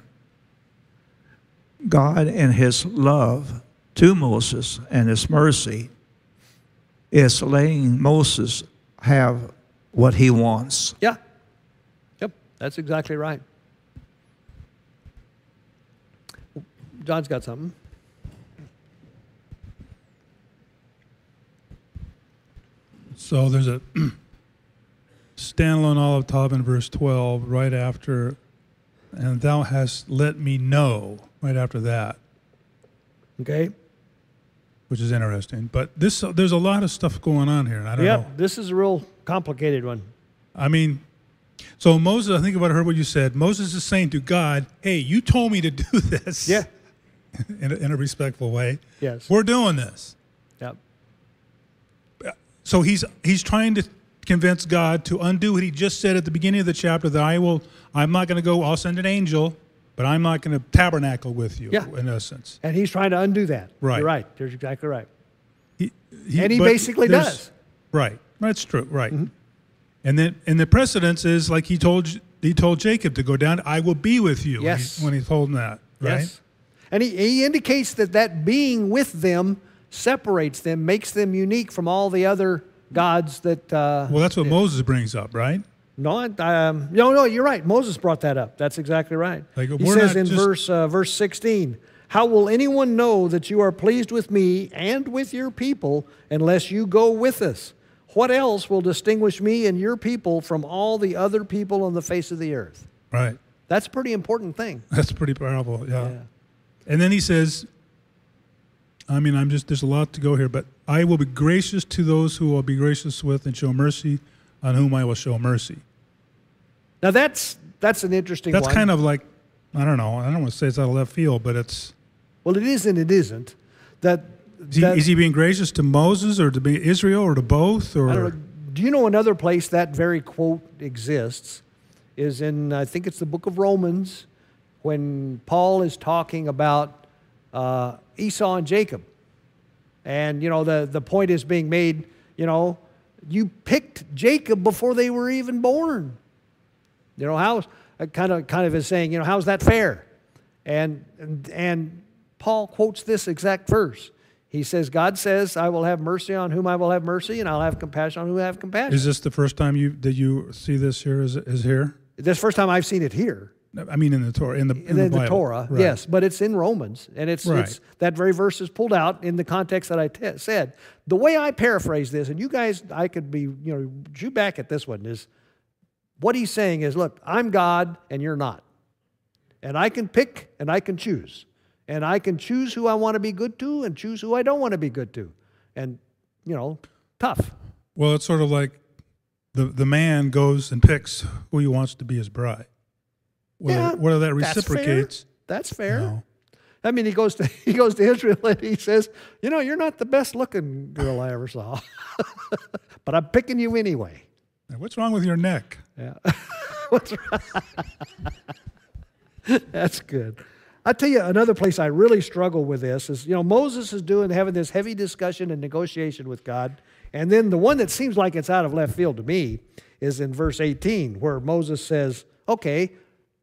God in his love to Moses and his mercy is letting Moses have what he wants. Yeah. Yep. That's exactly right. John's got something. So there's a standalone aleph tav in verse 12, right after, and thou hast let me know, right after that, Okay? which is interesting. But this, there's a lot of stuff going on here, and I don't Yep, know. this is a real complicated one. I mean, so Moses, I think about heard what you said. Moses is saying to God, "Hey, you told me to do this." Yeah. in a, in a respectful way. Yes. We're doing this. Yep. So he's he's trying to convince God to undo what he just said at the beginning of the chapter that I will I'm not going to go I'll send an angel, but I'm not going to tabernacle with you Yeah. in essence. And he's trying to undo that. Right. You're right. You're exactly right. He, And he basically does. Right. That's true. Right. Mm-hmm. And then and the precedence is like he told he told Jacob to go down. I will be with you. when he- Yes. When he, told him that. Right. Yes. And he, he indicates that that being with them separates them, makes them unique from all the other gods that. Uh, Well, that's what Moses brings up, right? no, um, no, no, you're right. Moses brought that up. That's exactly right. Like, he says in just- verse uh, verse 16, "How will anyone know that you are pleased with me and with your people unless you go with us? What else will distinguish me and your people from all the other people on the face of the earth?" Right. That's a pretty important thing. That's pretty powerful. Yeah. Yeah. And then he says, I mean, I'm just, there's a lot to go here, but I will be gracious to those who I'll be gracious with and show mercy on whom I will show mercy. Now that's that's an interesting That's one. kind of like, I don't know, I don't want to say it's out of left field, but it's, Well, it is and it isn't. That, is he, that- is he being gracious to Moses or to be Israel or to both? Or. Do you know another place that very quote exists? Is in I think it's the book of Romans, when Paul is talking about uh, Esau and Jacob, and you know the the point is being made. You know, you picked Jacob before they were even born. You know how uh, kind of kind of is saying you know how's that fair? And and, and Paul quotes this exact verse. He says, God says, I will have mercy on whom I will have mercy, and I'll have compassion on whom I have compassion. is this the first time you, did you see this here, is, is here? this first time I've seen it here. I mean, in the Torah, in the, in In the, the. Torah, Right. yes, but it's in Romans, and it's, Right. it's that very verse is pulled out in the context that I said. The way I paraphrase this, and you guys, I could be, you know, chew back at this one is, what he's saying is, look, I'm God and you're not, and I can pick and I can choose, and I can choose who I want to be good to and choose who I don't want to be good to, and you know, tough. Well, it's sort of like the, the man goes and picks who he wants to be his bride. Whether, Yeah, whether that that's fair. reciprocates. That's fair. No. I mean, he goes to he goes to Israel and he says, "You know, you're not the best looking girl I ever saw, but I'm picking you anyway." Now, What's wrong with your neck? Yeah, what's wrong? That's good. I tell you, another place I really struggle with this is, you know, Moses is doing having this heavy discussion and negotiation with God, and then the one that seems like it's out of left field to me is in verse 18, where Moses says, "Okay,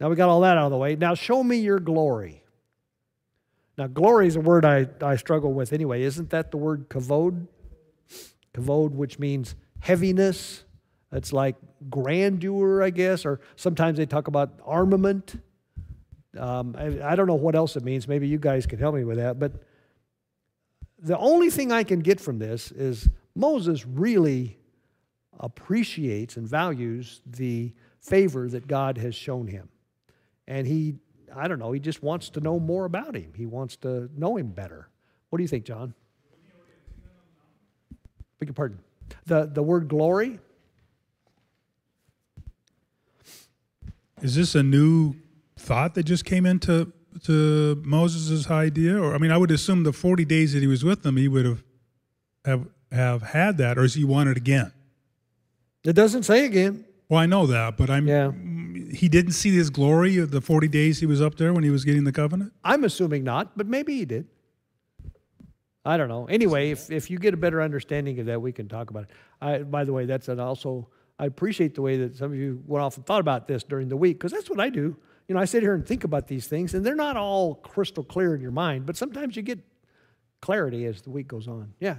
now we got all that out of the way. Now show me your glory." Now, glory is a word I, I struggle with anyway. Isn't that the word kavod? Kavod, which means heaviness. It's like grandeur, I guess, or sometimes they talk about armament. Um, I, I don't know what else it means. Maybe you guys can help me with that. But the only thing I can get from this is Moses really appreciates and values the favor that God has shown him. And he, I don't know, he just wants to know more about him. He wants to know him better. What do you think, John? Beg your pardon. The, the word glory, Is this a new thought that just came into to Moses' idea? Or I mean, I would assume the 40 days that he was with them, he would have have, have had that, or is he want it again? it doesn't say again. Well, I know that, but I'm Yeah. He didn't see his glory of the 40 days he was up there when he was getting the covenant? I'm assuming not, but maybe he did. I don't know. Anyway, if, if you get a better understanding of that, we can talk about it. I, by the way, that's an also, I appreciate the way that some of you went off and thought about this during the week, because that's what I do. You know, I sit here and think about these things, and they're not all crystal clear in your mind, but sometimes you get clarity as the week goes on. Yeah.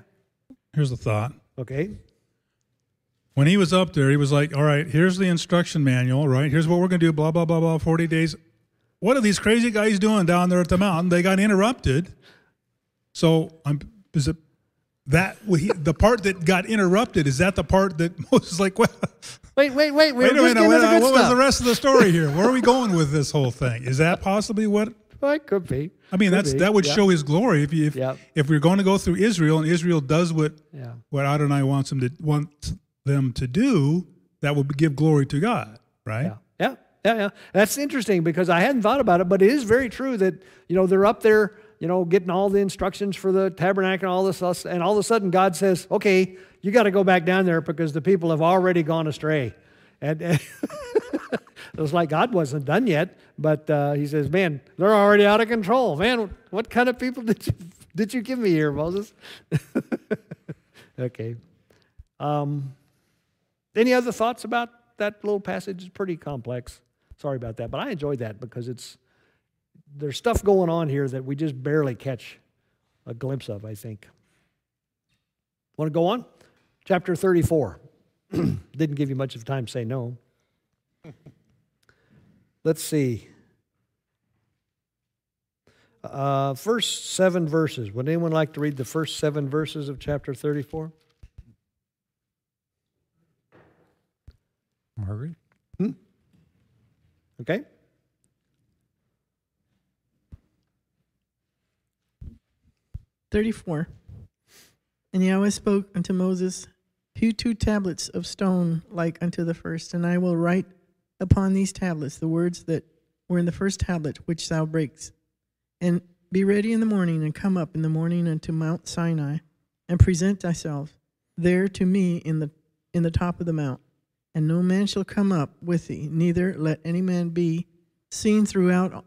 Here's the thought. Okay. When he was up there, he was like, "All right, here's the instruction manual, right? Here's what we're going to do, blah blah blah blah 40 days. What are these crazy guys doing down there at the mountain? They got interrupted. So, I'm is it that the part that got interrupted is that the part that Moses like, well, Wait, wait, wait. Wait a minute, getting wait, the uh, good what was the rest of the story here? Where are we going with this whole thing? Is that possibly what? Well, it could be. I mean, Could that's be. that would Yeah. show his glory if you, if Yep. if we're going to go through Israel and Israel does what Yeah. what Adonai wants them to want them to do, that will give glory to God, right? Yeah, yeah, yeah, yeah. That's interesting because I hadn't thought about it, but it is very true that you know they're up there, you know, getting all the instructions for the tabernacle and all this, stuff, and all of a sudden God says, "Okay, you got to go back down there because the people have already gone astray." And, and it was like God wasn't done yet, but uh, He says, "Man, they're already out of control. Man, what kind of people did you did you give me here, Moses?" okay. Um, any other thoughts about that little passage? It's pretty complex. Sorry about that, but I enjoyed that because it's there's stuff going on here that we just barely catch a glimpse of, I think. Want to go on? Chapter 34. Didn't give you much of time to say no. Let's see. Uh, first seven verses. Would anyone like to read the first seven verses of chapter 34? Margaret? Hmm? Okay? Thirty-four. And Yahweh spoke unto Moses, Hew two tablets of stone like unto the first, and I will write upon these tablets the words that were in the first tablet which thou breakest. And be ready in the morning, and come up in the morning unto Mount Sinai, and present thyself there to me in the in the top of the mount. And no man shall come up with thee, neither let any man be seen throughout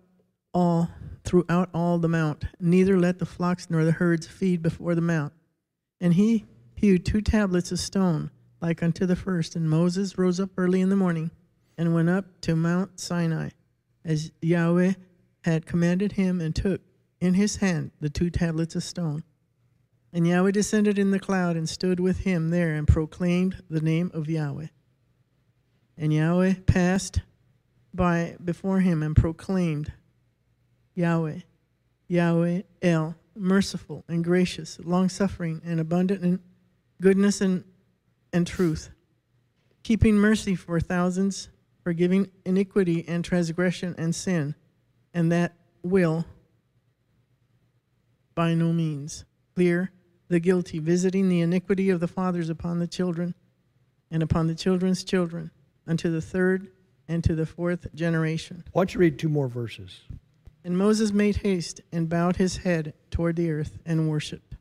all throughout all the mount, neither let the flocks nor the herds feed before the mount. And he hewed two tablets of stone, like unto the first. And Moses rose up early in the morning, and went up to Mount Sinai, as Yahweh had commanded him, and took in his hand the two tablets of stone. And Yahweh descended in the cloud, and stood with him there, and proclaimed the name of Yahweh. And Yahweh passed by before him, and proclaimed, Yahweh, Yahweh El, merciful and gracious, long suffering and abundant in goodness and, and truth, keeping mercy for thousands, forgiving iniquity and transgression and sin, and that will by no means clear the guilty, visiting the iniquity of the fathers upon the children and upon the children's children unto the third and to the fourth generation. Why don't you read two more verses? And Moses made haste and bowed his head toward the earth and worshipped.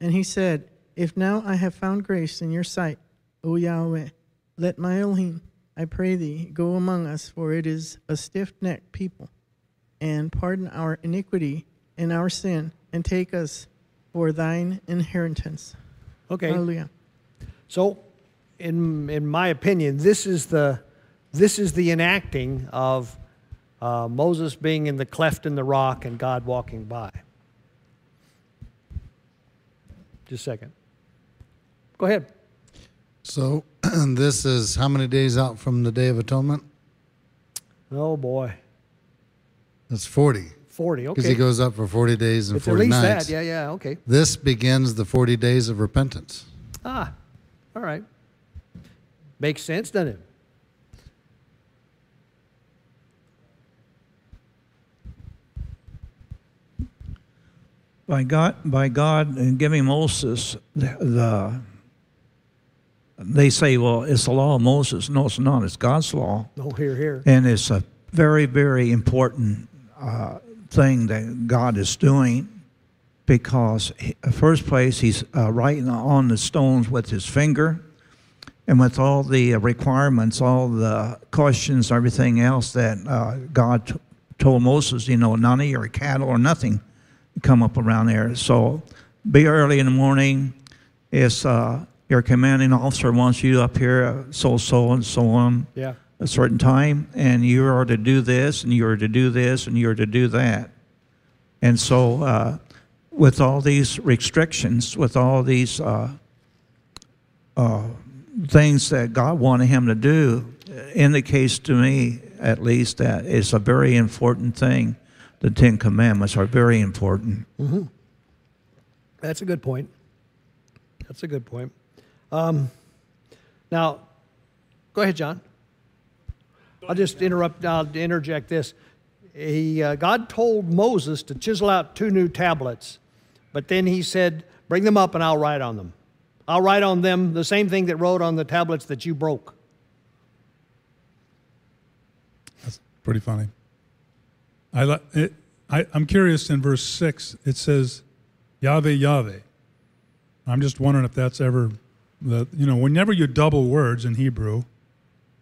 And he said, If now I have found grace in your sight, O Yahweh, let my Elohim, I pray thee, go among us, for it is a stiff necked people, and pardon our iniquity and our sin, and take us for thine inheritance. Okay. Hallelujah. So, in in my opinion, this is the this is the enacting of uh, Moses being in the cleft in the rock and God walking by. Just a second. Go ahead. So this is how many days out from the Day of Atonement? Oh boy, That's 40. forty. okay. Because he goes up for 40 days and it's at 40 least nights. that. Yeah, yeah. Okay. This begins the 40 days of repentance. Ah, all right. Makes sense, doesn't it? By God, by God and giving Moses the, the, they say, well, it's the law of Moses. No, it's not. It's God's law. No, here, here. And it's a very, very important uh, thing that God is doing because, he, first place, He's uh, writing on the stones with His finger and with all the requirements, all the questions, everything else that uh, God t- told Moses, you know, none of your cattle or nothing come up around there. So be early in the morning. It's uh, your commanding officer wants you up here, uh, so, so, and so on Yeah. a certain time, and you are to do this, and you are to do this, and you are to do that. And so, uh, with all these restrictions, with all these uh, uh, things that God wanted him to do, indicates to me, at least, that it's a very important thing. The Ten Commandments are very important. That's a good point. That's a good point. Um, now, go ahead, John. I'll just interrupt. I'll interject this. He, uh, God told Moses to chisel out two new tablets, but then he said, "Bring them up, and I'll write on them. I'll write on them the same thing that wrote on the tablets that you broke." That's pretty funny. I, li- it, I, I'm curious in verse 6, it says, Yahweh, Yahweh. I'm just wondering if that's ever, the, you know, whenever you double words in Hebrew,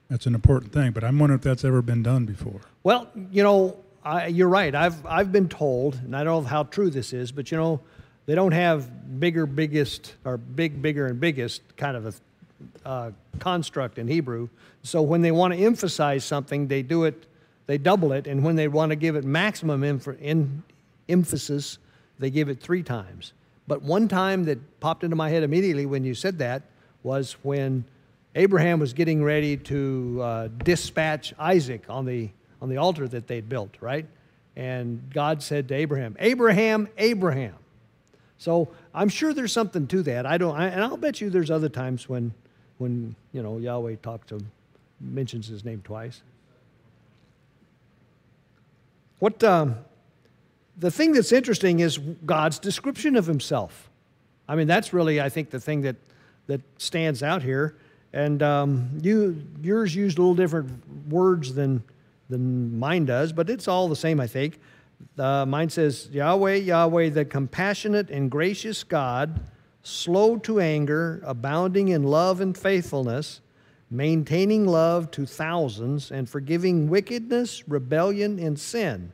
that's an important thing, but I'm wondering if that's ever been done before. Well, you know, I, you're right. I've I've been told, and I don't know how true this is, but you know, they don't have bigger, biggest, or big, bigger, and biggest kind of a uh, construct in Hebrew. So when they want to emphasize something, they do it, they double it, and when they want to give it maximum in, emphasis, they give it three times. But one time that popped into my head immediately when you said that was when Abraham was getting ready to uh, dispatch Isaac on the on the altar that they'd built, right? And God said to Abraham, "Abraham, Abraham." So I'm sure there's something to that. I don't, I, and I'll bet you there's other times when, when you know Yahweh talks to, mentions his name twice. What um, the thing that's interesting is God's description of Himself. I mean, that's really, I think, the thing that that stands out here. And um, you, yours used a little different words than than mine does, but it's all the same, I think. Uh, mine says, Yahweh, Yahweh, the compassionate and gracious God, slow to anger, abounding in love and faithfulness, maintaining love to thousands, and forgiving wickedness, rebellion, and sin.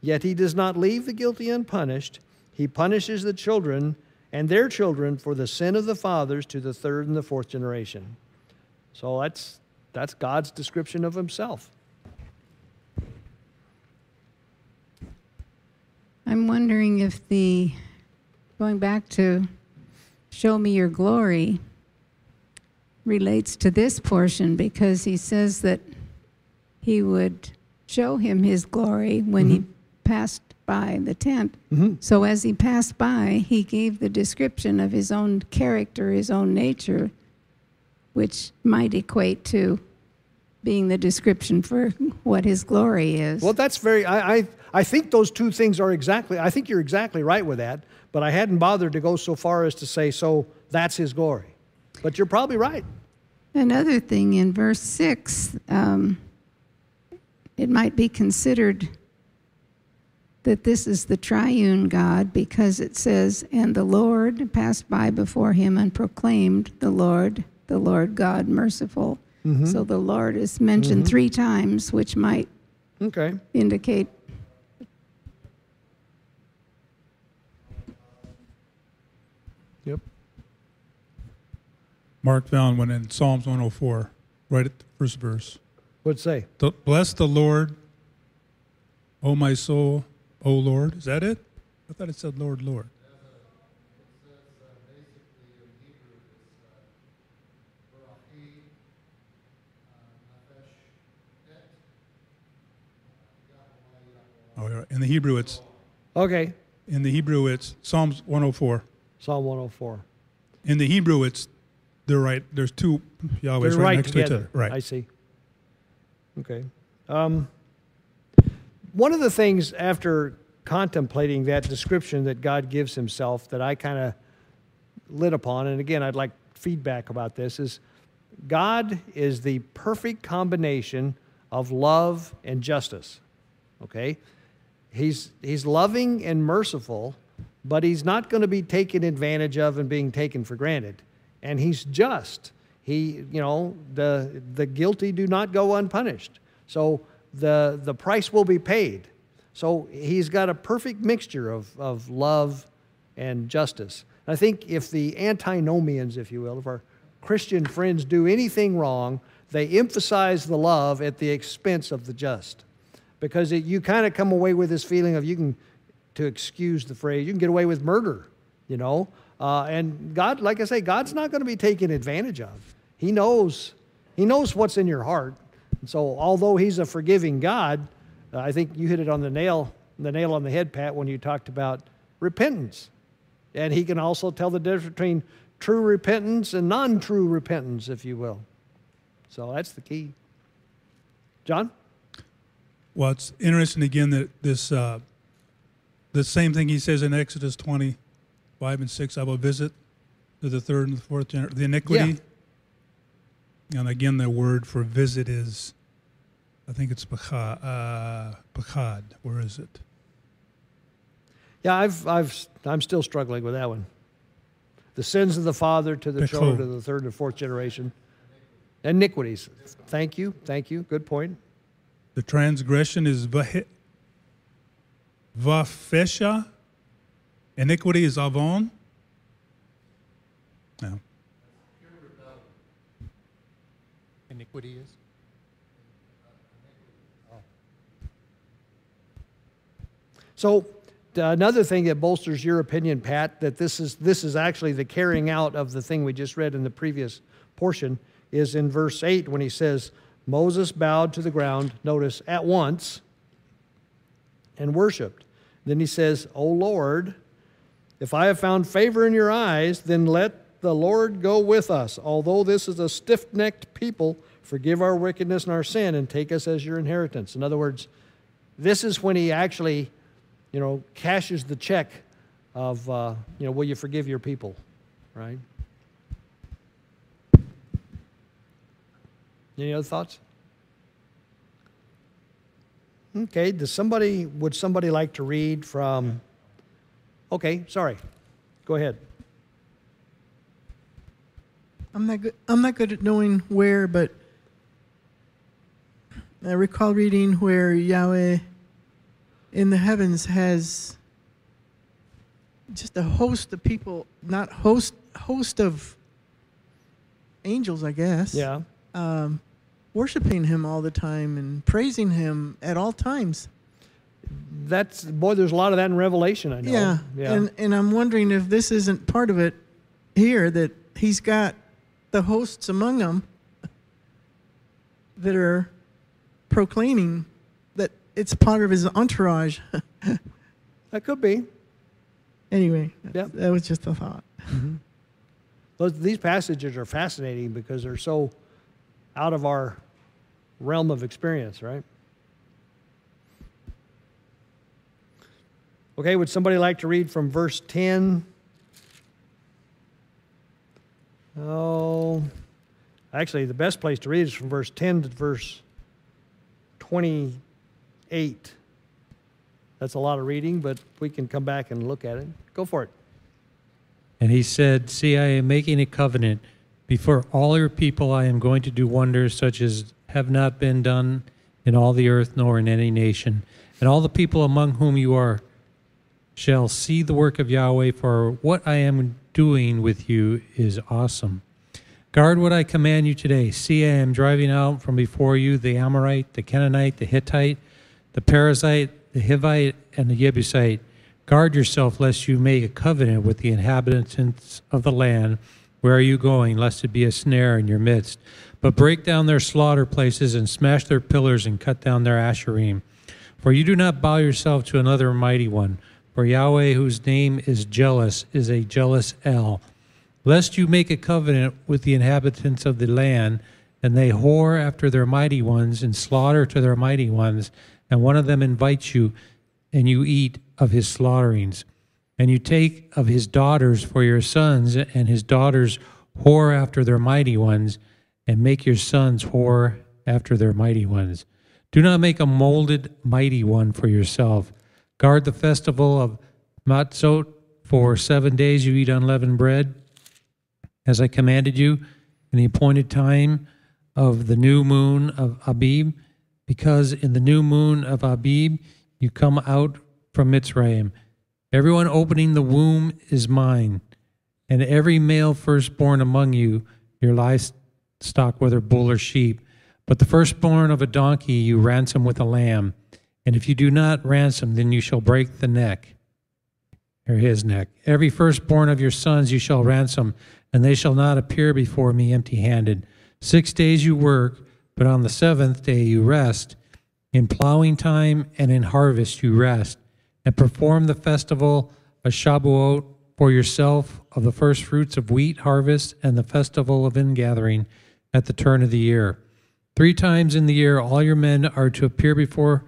Yet he does not leave the guilty unpunished. He punishes the children and their children for the sin of the fathers to the third and the fourth generation. So that's, that's God's description of himself. Wondering if the, going back to show me your glory, relates to this portion because he says that he would show him his glory when he mm-hmm. passed by the tent. Mm-hmm. So as he passed by, he gave the description of his own character, his own nature, which might equate to being the description for what his glory is. Well, that's very, I, I, I think those two things are exactly, I think you're exactly right with that, but I hadn't bothered to go so far as to say, so that's his glory. But you're probably right. Another thing in verse 6, um, it might be considered that this is the triune God because it says, And the Lord passed by before him and proclaimed, The Lord, the Lord God merciful. Mm-hmm. So the Lord is mentioned mm-hmm. three times, which might Okay. indicate Yep. Mark found one in Psalms 104, right at the first verse. What'd it say? The- Bless the Lord, O my soul, O Lord. Is that it? I thought it said Lord, Lord. Oh, in the Hebrew, it's Okay. in the Hebrew, it's Psalms 104. Psalm 104. In the Hebrew, it's they're right. There's two Yahwehs right, right next together. to each other. Right. I see. Okay. Um, one of the things after contemplating that description that God gives himself that I kind of lit upon, and again, I'd like feedback about this, is God is the perfect combination of love and justice. Okay? He's, he's loving and merciful, but he's not going to be taken advantage of and being taken for granted. And he's just. He, you know, the, the guilty do not go unpunished. So the, the price will be paid. So he's got a perfect mixture of, of love and justice. I think if the antinomians, if you will, if our Christian friends do anything wrong, they emphasize the love at the expense of the just. Because it, you kind of come away with this feeling of you can, to excuse the phrase, you can get away with murder, you know? Uh, and God, like I say, God's not going to be taken advantage of. He knows, He knows what's in your heart. And so, although He's a forgiving God, uh, I think you hit it on the nail, the nail on the head, Pat, when you talked about repentance. And He can also tell the difference between true repentance and non true repentance, if you will. So that's the key. John? Well, it's interesting again that this, uh, the same thing he says in Exodus 20, 5 and 6, I will visit to the third and the fourth generation, the iniquity. And again, the word for visit is, I think it's pakad. Uh. Where is it? Yeah, I've, I've, I'm still struggling with that one. The sins of the father to the Peko. children to the third and fourth generation. Iniquities. Thank you. Thank you. Good point. The transgression is vahe- vafesha. Iniquity is avon. No. Iniquity is? So another thing that bolsters your opinion, Pat, that this is this is actually the carrying out of the thing we just read in the previous portion is in verse 8 when he says Moses bowed to the ground, notice at once, and worshiped. Then he says, "O Lord, if I have found favor in your eyes, then let the Lord go with us. Although this is a stiff-necked people, forgive our wickedness and our sin and take us as your inheritance." In other words, this is when he actually you know, cashes the check of, uh, you know, will you forgive your people, right? Any other thoughts? Okay, does somebody, would somebody like to read from, okay, sorry, go ahead. I'm not good. I'm not good at knowing where, but I recall reading where Yahweh in the heavens has just a host of people, not host host of angels, I guess. Yeah. Um, worshiping Him all the time and praising Him at all times. That's, boy, there's a lot of that in Revelation, I know. Yeah. Yeah. And and I'm wondering if this isn't part of it here that He's got the hosts among them that are proclaiming that it's part of His entourage. that could be. anyway, Yep. that was just a thought. Those, these passages are fascinating because they're so out of our realm of experience, right? Okay, would somebody like to read from verse 10? Oh, actually, the best place to read is from verse 10 to verse 28. That's a lot of reading, but we can come back and look at it. Go for it. And he said, See, I am making a covenant. Before all your people, I am going to do wonders such as have not been done in all the earth nor in any nation. And all the people among whom you are shall see the work of Yahweh, for what I am doing with you is awesome. Guard what I command you today. See, I am driving out from before you the Amorite, the Canaanite, the Hittite, the Perizzite, the Hivite, and the Jebusite. Guard yourself lest you make a covenant with the inhabitants of the land. Where are you going, lest it be a snare in your midst? But break down their slaughter places and smash their pillars and cut down their asherim. For you do not bow yourself to another mighty one. For Yahweh, whose name is jealous, is a jealous El. Lest you make a covenant with the inhabitants of the land, and they whore after their mighty ones, and slaughter to their mighty ones, and one of them invites you, and you eat of his slaughterings. And you take of his daughters for your sons, and his daughters whore after their mighty ones, and make your sons whore after their mighty ones. Do not make a molded mighty one for yourself. Guard the festival of Matzot. For seven days you eat unleavened bread, as I commanded you, in the appointed time of the new moon of Abib, because in the new moon of Abib you come out from Mitzrayim. Everyone opening the womb is mine, and every male firstborn among you, your livestock, whether bull or sheep. But the firstborn of a donkey you ransom with a lamb. And if you do not ransom, then you shall break the neck, or his neck. Every firstborn of your sons you shall ransom, and they shall not appear before me empty handed. Six days you work, but on the seventh day you rest. In plowing time and in harvest you rest, and perform the festival of Shabuot for yourself of the first fruits of wheat harvest and the festival of ingathering at the turn of the year. Three times in the year, all your men are to appear before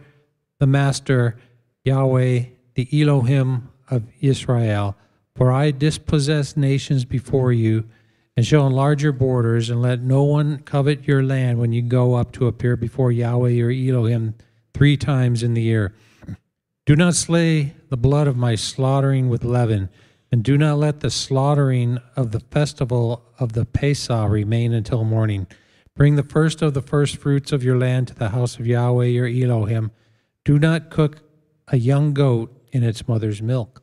the Master Yahweh, the Elohim of Israel. For I dispossess nations before you and shall enlarge your borders, and let no one covet your land when you go up to appear before Yahweh your Elohim three times in the year. Do not slay the blood of my slaughtering with leaven, and do not let the slaughtering of the festival of the Pesach remain until morning. Bring the first of the first fruits of your land to the house of Yahweh your Elohim. Do not cook a young goat in its mother's milk.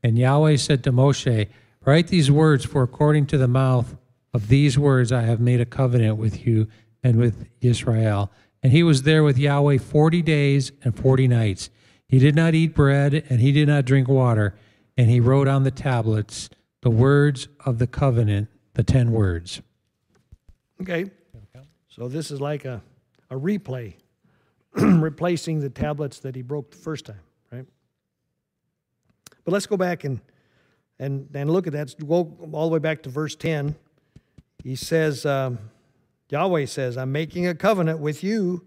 And Yahweh said to Moshe, Write these words, for according to the mouth of these words I have made a covenant with you and with Israel. And he was there with Yahweh forty days and forty nights. He did not eat bread, and he did not drink water. And he wrote on the tablets the words of the covenant, the ten words. Okay. So this is like a, a replay, replacing the tablets that he broke the first time, right? But let's go back and and and look at that. Go all the way back to verse ten. He says, um, Yahweh says, "I'm making a covenant with you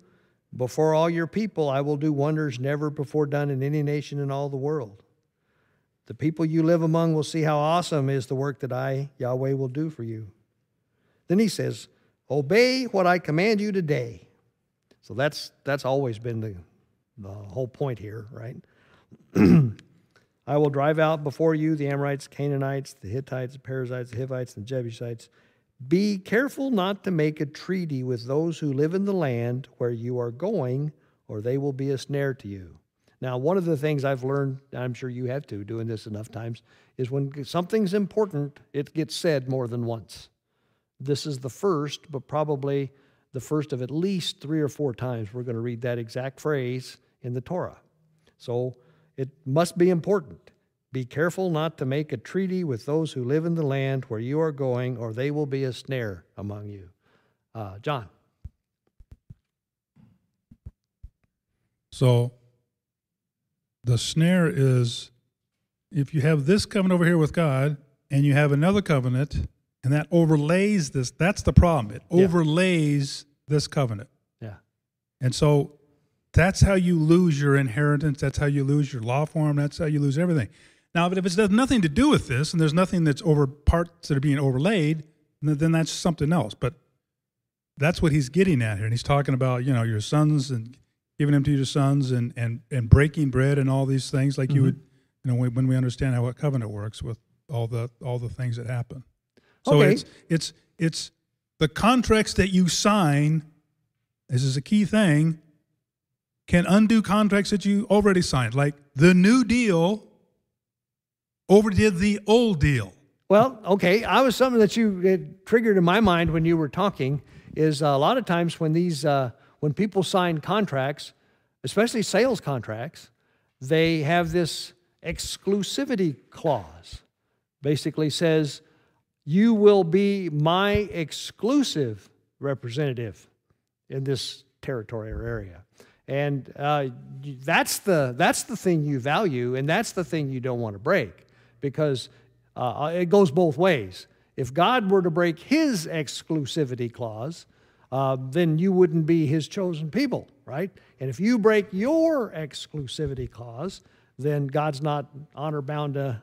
before all your people. I will do wonders never before done in any nation in all the world. The people you live among will see how awesome is the work that I, Yahweh, will do for you." Then he says, Obey what I command you today. So that's that's always been the, the whole point here, right? I will drive out before you the Amorites, Canaanites, the Hittites, the Perizzites, the Hivites, and the Jebusites. Be careful not to make a treaty with those who live in the land where you are going, or they will be a snare to you. Now, one of the things I've learned, I'm sure you have too, doing this enough times, is when something's important, it gets said more than once. This is the first, but probably the first of at least three or four times we're going to read that exact phrase in the Torah. So it must be important. Be careful not to make a treaty with those who live in the land where you are going, or they will be a snare among you. Uh, John. So the snare is if you have this covenant over here with God and you have another covenant and that overlays this, that's the problem. It Yeah. overlays this covenant. Yeah. And so that's how you lose your inheritance. That's how you lose your law form. That's how you lose everything. Now, but if it has nothing to do with this and there's nothing that's over parts that are being overlaid, then then that's something else. But that's what he's getting at here. And he's talking about, you know, your sons and giving them to your sons and, and, and breaking bread and all these things like you mm-hmm. would, you know, when, when we understand how a covenant works with all the, all the things that happen. So Okay. it's, it's, it's the contracts that you sign, this is a key thing, can undo contracts that you already signed. Like the new deal overdid the old deal. Well, okay. I was something that you triggered in my mind when you were talking is a lot of times when these uh, when people sign contracts, especially sales contracts, they have this exclusivity clause. Basically says you will be my exclusive representative in this territory or area. And uh, that's the that's the thing you value, and that's the thing you don't want to break, because uh, it goes both ways. If God were to break His exclusivity clause, uh, then you wouldn't be His chosen people, right? And if you break your exclusivity clause, then God's not honor bound to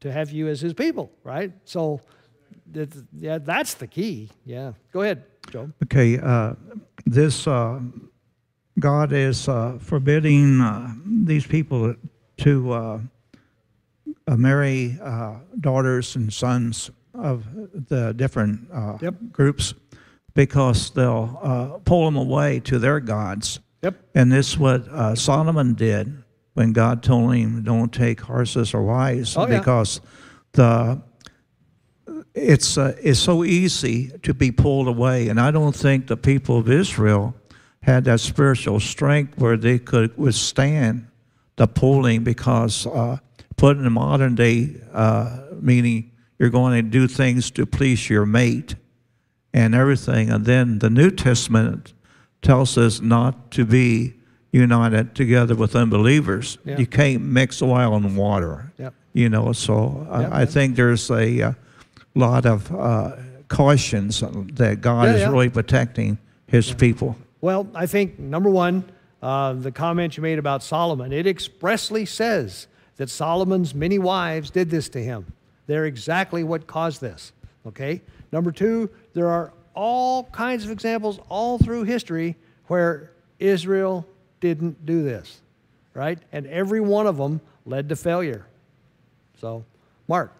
to have you as His people, right? So, yeah, that's the key. Yeah, go ahead, Joe. Okay, uh, this uh, God is uh, forbidding uh, these people to uh, marry uh, daughters and sons of the different uh, Yep. groups because they'll uh, pull them away to their gods. Yep. And this is what uh, Solomon did when God told him, "Don't take horses or wives," Oh, yeah. because the it's uh, it's so easy to be pulled away, and I don't think the people of Israel had that spiritual strength where they could withstand the pulling, because uh, put in the modern day uh, meaning, you're going to do things to please your mate and everything, and then the New Testament tells us not to be united together with unbelievers. Yeah. You can't mix oil and water. Yep. You know, so Yep. I, I think there's a uh, lot of uh, cautions that God Yeah, is yeah. really protecting His people. Well, I think number one, uh, the comment you made about Solomon, it expressly says that Solomon's many wives did this to him. They're exactly what caused this. Okay? Number two, there are all kinds of examples all through history where Israel didn't do this, right? And every one of them led to failure. So, Mark.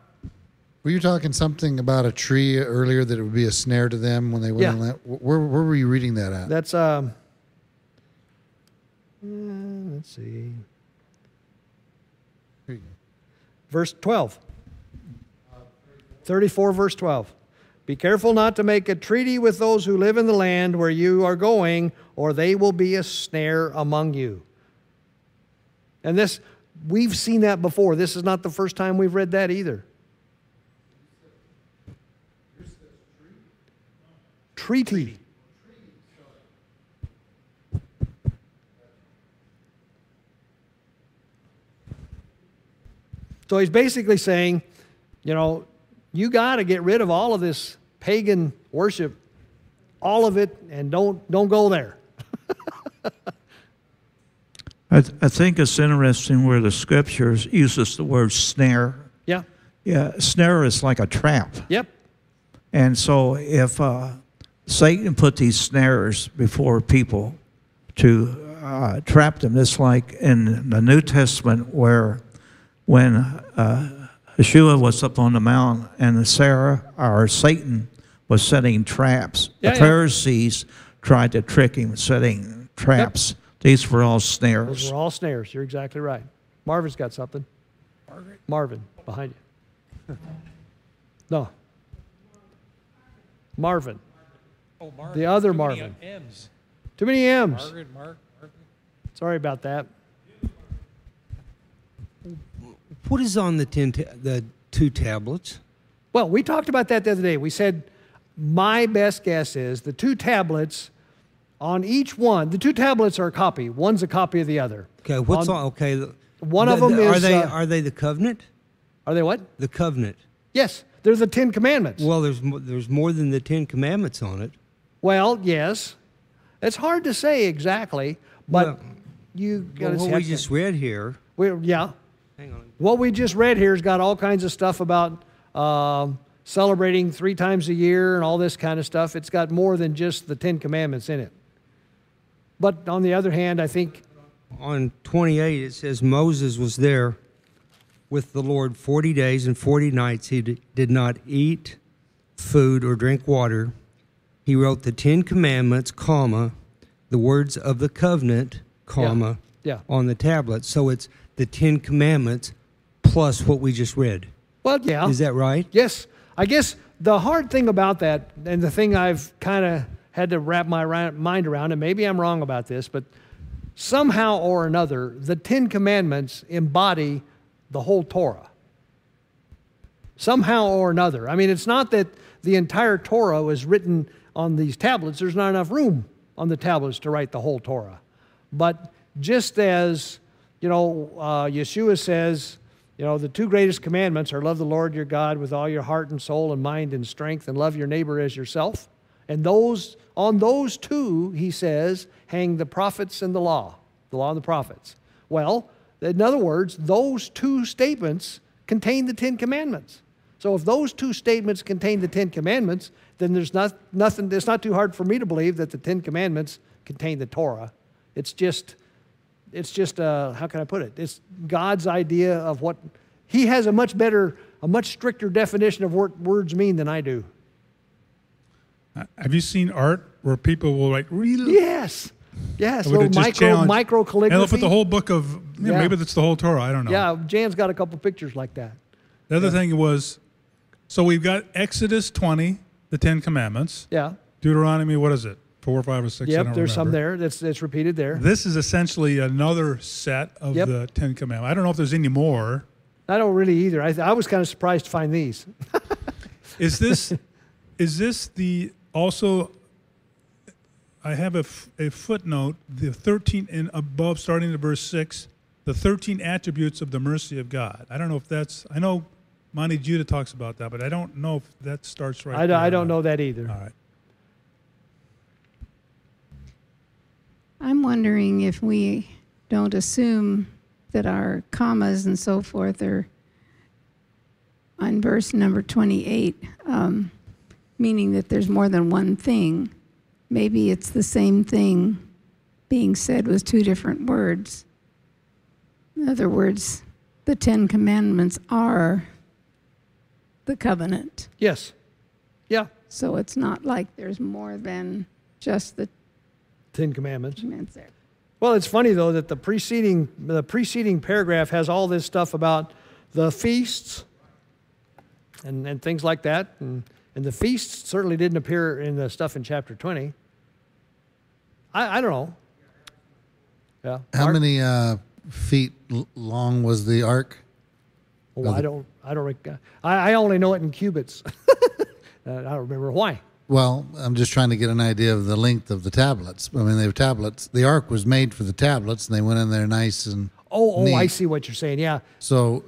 Were you talking something about a tree earlier that it would be a snare to them when they went Yeah. on that? Where, where were you reading that at? That's um. uh, let's see. Here you go. Verse twelve. Thirty-four, verse twelve. Be careful not to make a treaty with those who live in the land where you are going, or they will be a snare among you. And this, we've seen that before. This is not the first time we've read that either. Treaty. So he's basically saying, you know, you got to get rid of all of this pagan worship, all of it, and don't don't go there. I, th- I think it's interesting where the scriptures uses the word snare. Yeah. Yeah, snare is like a trap. Yep. And so if uh, Satan put these snares before people to uh, trap them, it's like in the New Testament where when uh, Yeshua was up on the mount and Sarah or Satan was setting traps, Yeah, the yeah. Pharisees tried to trick him, setting traps. These were all snares. Those snares. were all snares. You're exactly right. Marvin's got something. Marvin, behind you. No. Marvin. Oh, Mark, The other too many Marvin. M's. Too many M's. Margaret, Mark, Mark. Sorry about that. What is on the ten ta- the two tablets? Well, we talked about that the other day. We said my best guess is the two tablets on each one. The two tablets are a copy. One's a copy of the other. Okay, what's On- on? Okay, the- One of them the- are is, they uh, are they the covenant? Are they what? The covenant. Yes, they're the Ten Commandments. Well, there's there's more than the Ten Commandments on it. Well, yes. It's hard to say exactly, but Well, you Well, got what we just read here. yeah. Hang on. What we just read here has got all kinds of stuff about um, celebrating three times a year and all this kind of stuff. It's got more than just the Ten Commandments in it. But on the other hand, I think On 28, it says Moses was there with the Lord 40 days and 40 nights. He d- did not eat food or drink water. He wrote the Ten Commandments, comma, the words of the covenant, comma, yeah. on the tablet. So it's the Ten Commandments plus what we just read. Well, yeah. Is that right? Yes. I guess the hard thing about that, and the thing I've kind of had to wrap my mind around, and maybe I'm wrong about this, but somehow or another, the Ten Commandments embody the whole Torah. Somehow or another. I mean, it's not that the entire Torah was written on these tablets, there's not enough room on the tablets to write the whole Torah. But just as, you know, uh, Yeshua says, you know, the two greatest commandments are love the Lord your God with all your heart and soul and mind and strength, and love your neighbor as yourself. And those, on those two, he says, hang the prophets and the law, the law and the prophets. Well, in other words, those two statements contain the Ten Commandments. So if those two statements contain the Ten Commandments, then there's not, nothing, it's not too hard for me to believe that the Ten Commandments contain the Torah. It's just, it's just, uh, how can I put it? It's God's idea of what, He has a much better, a much stricter definition of what words mean than I do. Uh, Have you seen art where people will like really? Yes, yes, it micro, micro And they'll put the whole book of, know, Yeah. maybe that's the whole Torah. I don't know. yeah, Jan's got a couple pictures like that. The other thing was, so we've got Exodus 20, the Ten Commandments. Yeah. Deuteronomy, what is it? Four, five, or six? Yep, there's some there. That's that's repeated there. This is essentially another set of Yep. the Ten Commandments. I don't know if there's any more. I don't really either. I, I was kind of surprised to find these. Is this is this the also? I have a, f- a footnote. The 13 and above, starting at verse six. the 13 attributes of the mercy of God. I don't know if that's, I know Monte Judah talks about that, but I don't know if that starts right I, don't- I don't know that either. All right. I'm wondering if we don't assume that our commas and so forth are on verse number 28, um, meaning that there's more than one thing. Maybe it's the same thing being said with two different words. In other words, the Ten Commandments are the covenant. Yes. Yeah. So it's not like there's more than just the Ten Commandments. commandments there. Well, it's funny though that the preceding the preceding paragraph has all this stuff about the feasts and, and things like that, and and the feasts certainly didn't appear in the stuff in chapter twenty. I, I don't know. Yeah. How Mark? many uh, feet long was the ark? Oh, I don't. I don't. I, I only know it in cubits. Uh, I don't remember why. Well, I'm just trying to get an idea of the length of the tablets. I mean, they were tablets. The ark was made for the tablets, and they went in there nice and. Oh, oh, I see what you're saying. Yeah. So,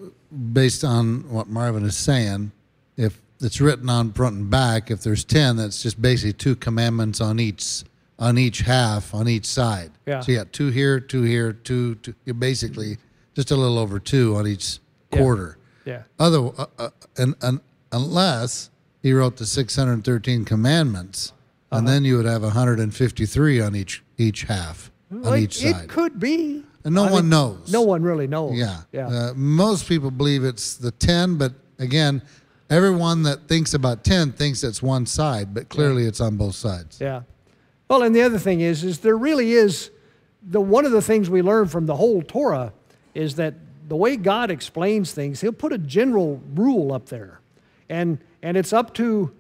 based on what Marvin is saying, if it's written on front and back, if there's ten, that's just basically two commandments on each on each half on each side. Yeah. So you got two here, two here, two. two you're basically just a little over two on each Yeah. quarter. Yeah. Other, uh, uh, and, and unless he wrote the 613 commandments, and Uh-huh. then you would have 153 on each each half on it- each side. It could be. And no I one think knows. No one really knows. Yeah. Yeah. Uh, most people believe it's the 10, but again, everyone that thinks about 10 thinks it's one side, but clearly it's on both sides. Yeah. Well, and the other thing is, is there really is the one of the things we learn from the whole Torah is that the way God explains things, He'll put a general rule up there, and and it's up to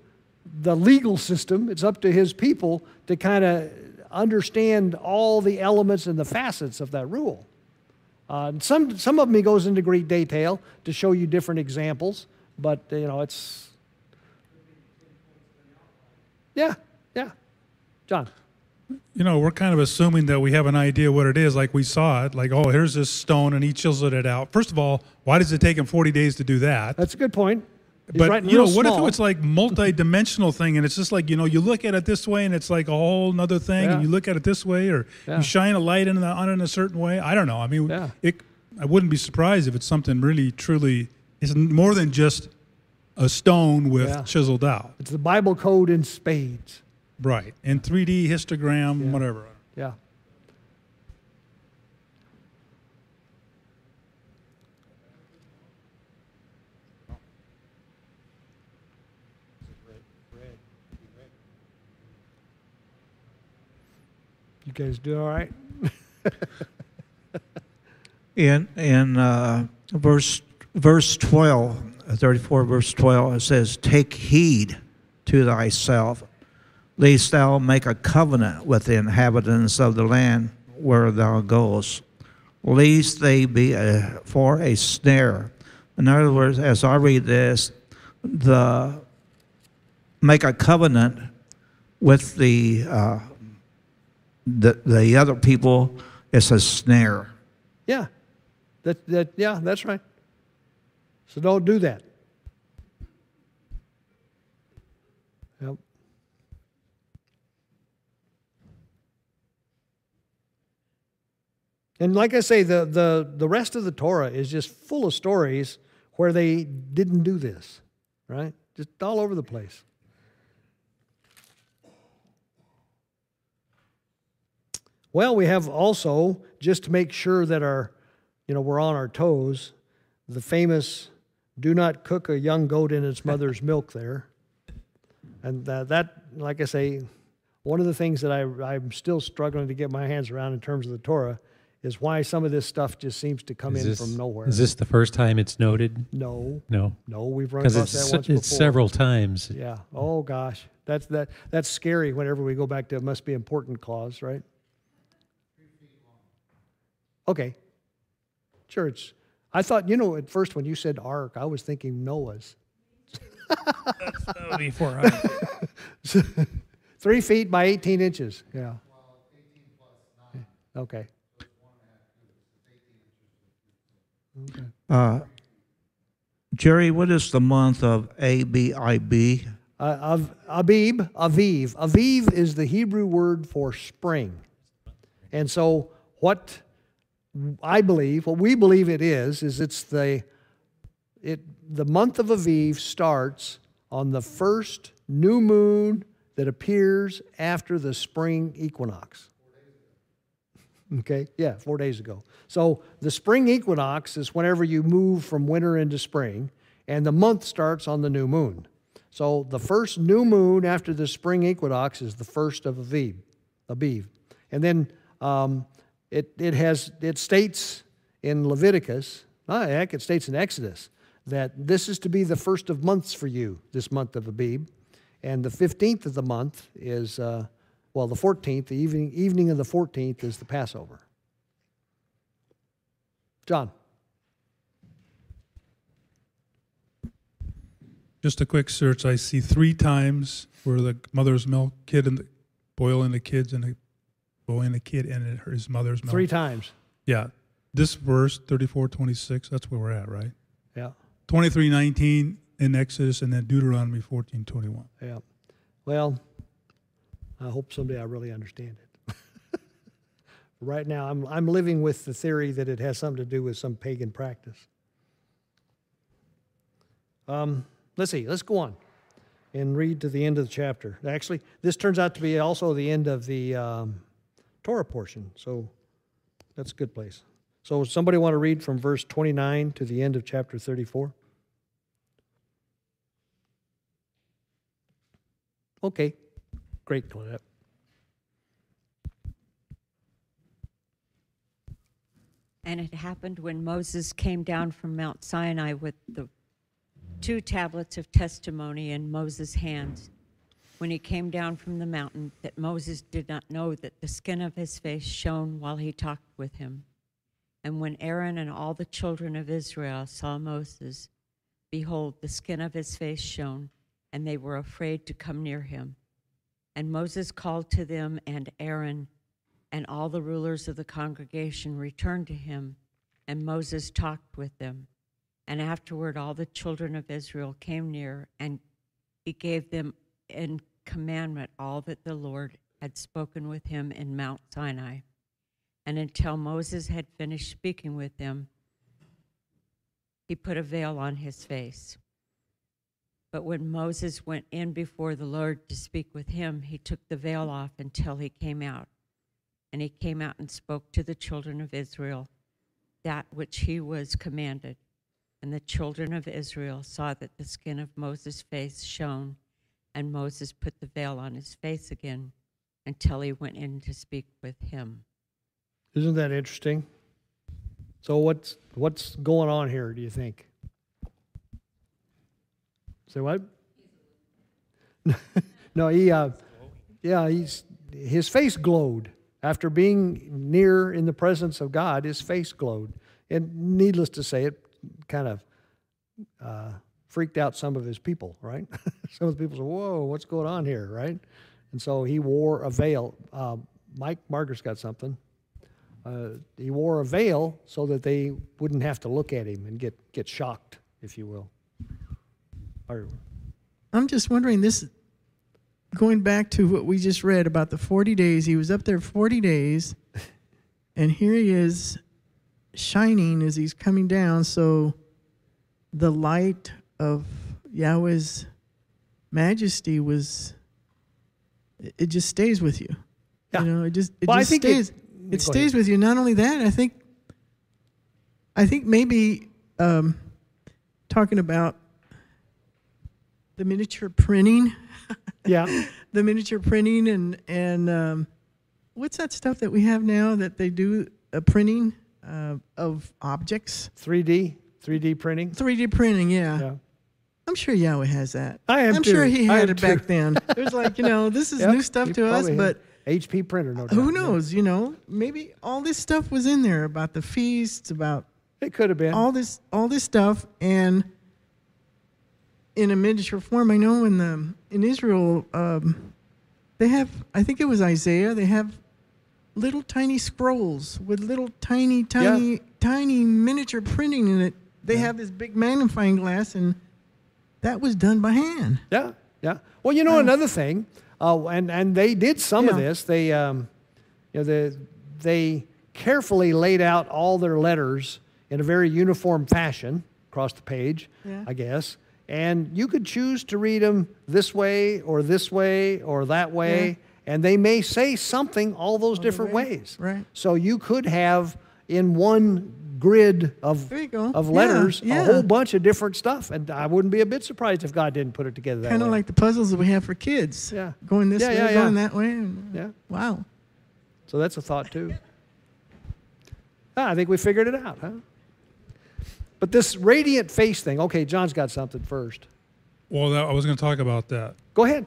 the legal system, it's up to His people to kind of understand all the elements and the facets of that rule. Uh, and some some of them He goes into great detail to show you different examples, but you know it's yeah, yeah. John. You know, we're kind of assuming that we have an idea what it is, like we saw it, like, oh, here's this stone, and he chiseled it out. First of all, why does it take him 40 days to do that? That's a good point. He's but you know, what small. if it's like multi-dimensional thing, and it's just like you know, you look at it this way, and it's like a whole nother thing, Yeah. and you look at it this way, or Yeah. you shine a light in the, on it in a certain way. I don't know. I mean, Yeah. it. I wouldn't be surprised if it's something really, truly. It's more than just a stone with chiseled out, It's the Bible code in spades. right? In 3D histogram, whatever. Yeah. You guys do all right? In in uh, verse verse twelve, uh, thirty four, verse twelve, it says, "Take heed to thyself, lest thou make a covenant with the inhabitants of the land where thou goest, lest they be a, for a snare." In other words, as I read this, the make a covenant with the uh, the the other people it's a snare. Yeah. That, that, yeah, that's right. So don't do that. Yep. And like I say, the, the, the rest of the Torah is just full of stories where they didn't do this, right? Just all over the place. Well, we have also, just to make sure that our, you know, we're on our toes, the famous do not cook a young goat in its mother's milk there. And uh, that, like I say, one of the things that I, I'm still struggling to get my hands around in terms of the Torah is why some of this stuff just seems to come Is in this, from nowhere. is this the first time it's noted? no, No, no, we've run across it's that once it's before. several times. Yeah. Oh gosh, that's that. That's scary. Whenever we go back to it, must be important clause, right? Okay. Church. I thought you know at first when you said ark, I was thinking Noah's. That would be 400. Three feet by 18 inches. Yeah. Okay. Uh, Jerry, what is the month of ABIB? Uh, Av- Abib, Aviv. Aviv is the Hebrew word for spring. And so, what I believe, what we believe it is, is it's the, it, the month of Aviv starts on the first new moon that appears after the spring equinox. Okay, yeah, four days ago. So the spring equinox is whenever you move from winter into spring, and the month starts on the new moon. So the first new moon after the spring equinox is the first of Aviv, Aviv. And then um, it, it has it states in Leviticus, ah, heck, it states in Exodus that this is to be the first of months for you, this month of Abib. And the 15th of the month is, uh, well, the 14th, the evening, evening of the 14th is the Passover. John. Just a quick search. I see three times where the mother's milk, kid and the boiling the kids and the boiling the kid and his mother's milk. Three times. Yeah. This verse, 34, 26, that's where we're at, right? Yeah. 23, 19 in Exodus and then Deuteronomy 14, 21. Yeah. Well, I hope someday I really understand it. right now, I'm, I'm living with the theory that it has something to do with some pagan practice. Um, let's see, let's go on and read to the end of the chapter. Actually, this turns out to be also the end of the um, Torah portion, so that's a good place. So, somebody want to read from verse 29 to the end of chapter 34? Okay, great, Claudette. And it happened when Moses came down from Mount Sinai with the two tablets of testimony in Moses' hands. When he came down from the mountain, that Moses did not know that the skin of his face shone while he talked with him. And when Aaron and all the children of Israel saw Moses, behold, the skin of his face shone, and they were afraid to come near him. And Moses called to them, and Aaron and all the rulers of the congregation returned to him, and Moses talked with them. And afterward, all the children of Israel came near, and he gave them in commandment all that the Lord had spoken with him in Mount Sinai. And until Moses had finished speaking with them, he put a veil on his face. But when Moses went in before the Lord to speak with him, he took the veil off until he came out. And he came out and spoke to the children of Israel that which he was commanded. And the children of Israel saw that the skin of Moses' face shone, and Moses put the veil on his face again until he went in to speak with him. Isn't that interesting? So what's what's going on here? Do you think? Say what? no, he. Uh, yeah, he's his face glowed after being near in the presence of God. His face glowed, and needless to say, it kind of uh, freaked out some of his people. Right? some of the people said, "Whoa, what's going on here?" Right? And so he wore a veil. Uh, Mike Margaret's got something. Uh, he wore a veil so that they wouldn't have to look at him and get, get shocked, if you will. Or, I'm just wondering this going back to what we just read about the 40 days. He was up there 40 days, and here he is shining as he's coming down. So the light of Yahweh's majesty was, it- it just stays with you. Yeah. You know, it just, it Well, I just think it- stays. It, Go stays ahead. with you. Not only that, I think, I think maybe um, talking about the miniature printing, yeah, the miniature printing, and and um, what's that stuff that we have now that they do a printing uh, of objects, 3D, 3D printing. 3D printing. Yeah. Yeah. I'm sure Yahweh has that. I am I'm sure he had it back then. It was like you know this is Yep, new stuff to us, had but HP printer, no doubt. who knows? You know, maybe all this stuff was in there about the feasts, about It could have been. all this all this stuff and in a miniature form i know in the in israel um, they have i think it was isaiah they have little tiny scrolls with little tiny, tiny, tiny miniature printing in it. They have this big magnifying glass, and that was done by hand. Yeah, yeah. Well, you know another thing, uh, and and they did some of this. They, um, you know, they they carefully laid out all their letters in a very uniform fashion across the page, Yeah. I guess. And you could choose to read them this way or this way or that way, and they may say something all those different way, ways. right. So you could have in one grid of There you go. of letters yeah. a whole bunch of different stuff, and I wouldn't be a bit surprised if God didn't put it together that Kind of like the puzzles that we have for kids. Yeah. Going this Yeah, way, yeah, yeah. going that way. and- Yeah. Wow. So that's a thought too. Ah, I think we figured it out, huh? But this radiant face thing, okay, John's got something first. Well, that, I was going to talk about that. Go ahead.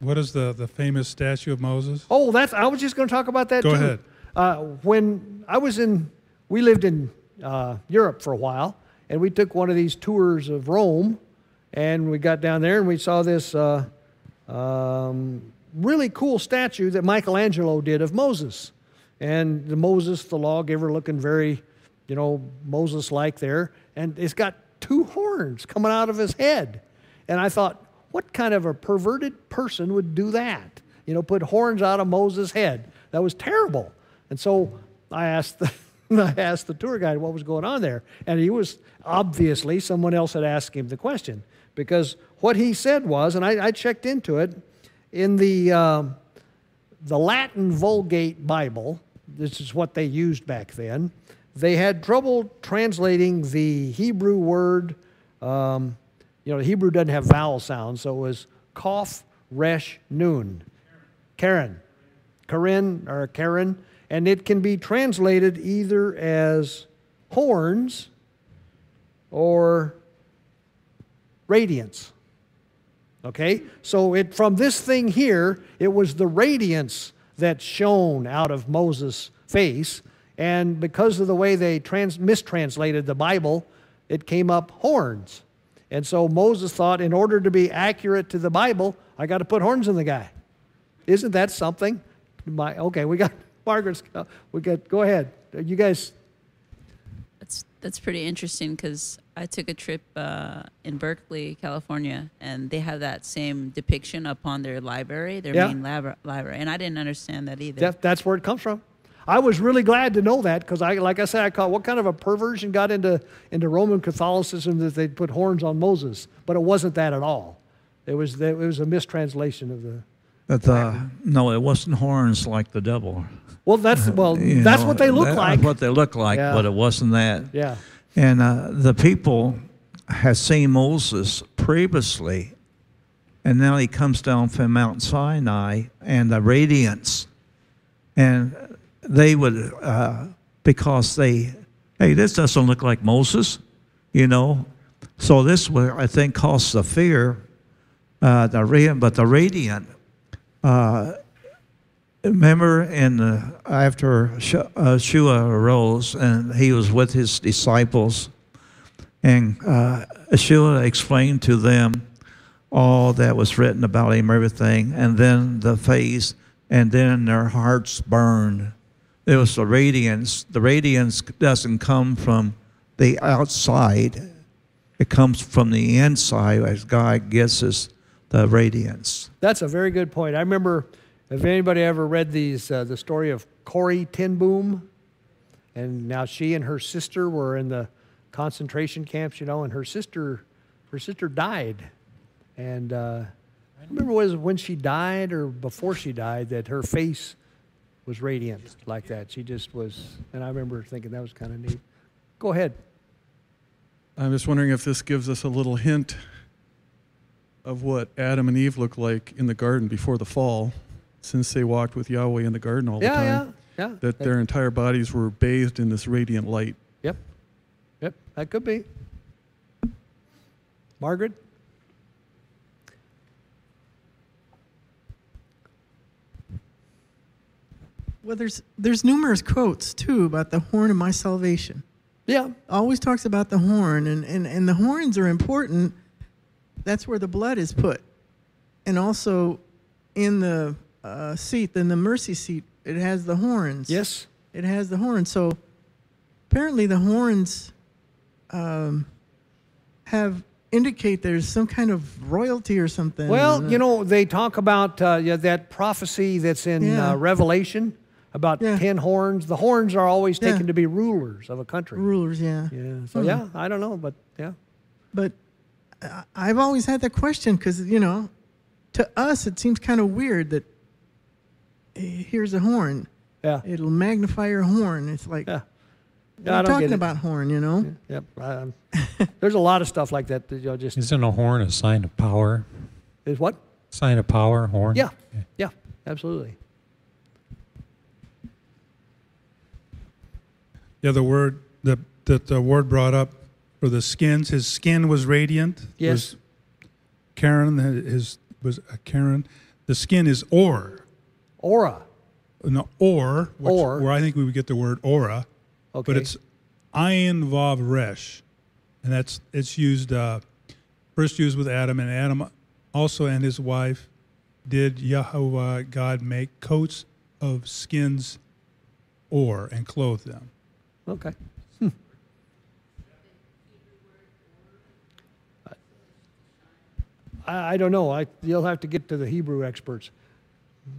What is the, the famous statue of Moses? Oh, that's I was just going to talk about that Go too. ahead. Uh, when I was in, we lived in uh, Europe for a while, and we took one of these tours of Rome, and we got down there and we saw this uh, um, really cool statue that Michelangelo did of Moses, and the Moses, the lawgiver, looking very, you know, Moses-like there, and it's got two horns coming out of his head, and I thought, what kind of a perverted person would do that? You know, put horns out of Moses' head. That was terrible. And so I asked the, I asked the tour guide what was going on there, and he was obviously someone else had asked him the question because what he said was, and I, I checked into it, in the um, the Latin Vulgate Bible, this is what they used back then. They had trouble translating the Hebrew word. Um, you know, Hebrew doesn't have vowel sounds, so it was Kof Resh Nun, Karen, Karen or Karen, and it can be translated either as horns or radiance. Okay? So it from this thing here, it was the radiance that shone out of Moses' face, and because of the way they trans- mistranslated the Bible, it came up horns. And so Moses thought, in order to be accurate to the Bible, I got to put horns in the guy. Isn't that something? My, okay, we got Margaret's. We got. Go ahead, you guys. That's that's pretty interesting because I took a trip uh, in Berkeley, California, and they have that same depiction up on their library, their Yeah. main lab- library, and I didn't understand that either. That, that's where it comes from. I was really glad to know that because I, like I said, I caught what kind of a perversion got into into Roman Catholicism that they'd put horns on Moses, but it wasn't that at all. It was it was a mistranslation of the. But uh, no, it wasn't horns like the devil. Well, that's well, You that's know, what they look that- like. What they look like, Yeah. but it wasn't that. Yeah, And uh, the people had seen Moses previously, and now he comes down from Mount Sinai and the radiance. And they would, uh, because they, hey, this doesn't look like Moses, you know. So this would, I think, caused the fear, uh, the but the radiant. Uh, remember in the, after Sh- uh, Shua arose and he was with his disciples, and uh, Yeshua explained to them all that was written about him, everything, and then the face, and then their hearts burned. It was the radiance. The radiance doesn't come from the outside, it comes from the inside as God gives us the radiance. that's a very good point. I remember if anybody ever read these uh, the story of Corrie ten Boom? And now she and her sister were in the concentration camps, you know, and her sister her sister died, and uh, I remember was when she died or before she died that her face was radiant like that. She just was, and I remember thinking that was kind of neat. Go ahead. I'm just wondering if this gives us a little hint of what Adam and Eve looked like in the garden before the fall, since they walked with Yahweh in the garden all the Yeah, time. yeah, yeah. That their entire bodies were bathed in this radiant light. Yep, yep, that could be. Margaret. Well, there's there's numerous quotes too about the horn of my salvation. Yeah, Always talks about the horn, and, and, and the horns are important. That's where the blood is put, and also in the uh, seat, than the mercy seat, it has the horns. Yes? It has the horns. So apparently the horns um, have indicate there's some kind of royalty or something. Well, you know, they talk about uh, yeah, that prophecy that's in Yeah. uh, Revelation about Yeah. ten horns. The horns are always Yeah. taken to be rulers of a country. rulers, yeah. Yeah. So Hmm. yeah, I don't know, but yeah. But I- I've always had that question because, you know, to us it seems kind of weird that here's a horn. Yeah. It'll magnify your horn. It's like, Yeah. what Yeah, are I you don't talking about horn, you know? Yep. Um, there's a lot of stuff like that that you know just Isn't a horn a sign of power? is what? Sign of power, horn? Yeah. Yeah. Absolutely. Yeah, the word that that the word brought up for the skins. His skin was radiant. Yes. Was Karen, his was uh, Karen. The skin is or. Aura. No, or, which, Or. where I think we would get the word aura, Okay. but it's ayin vav resh, and that's it's used uh, first used with Adam, and Adam also and his wife did Yahweh God make coats of skins or and clothe them. Okay. Hmm. I, I don't know. I, you'll have to get to the Hebrew experts.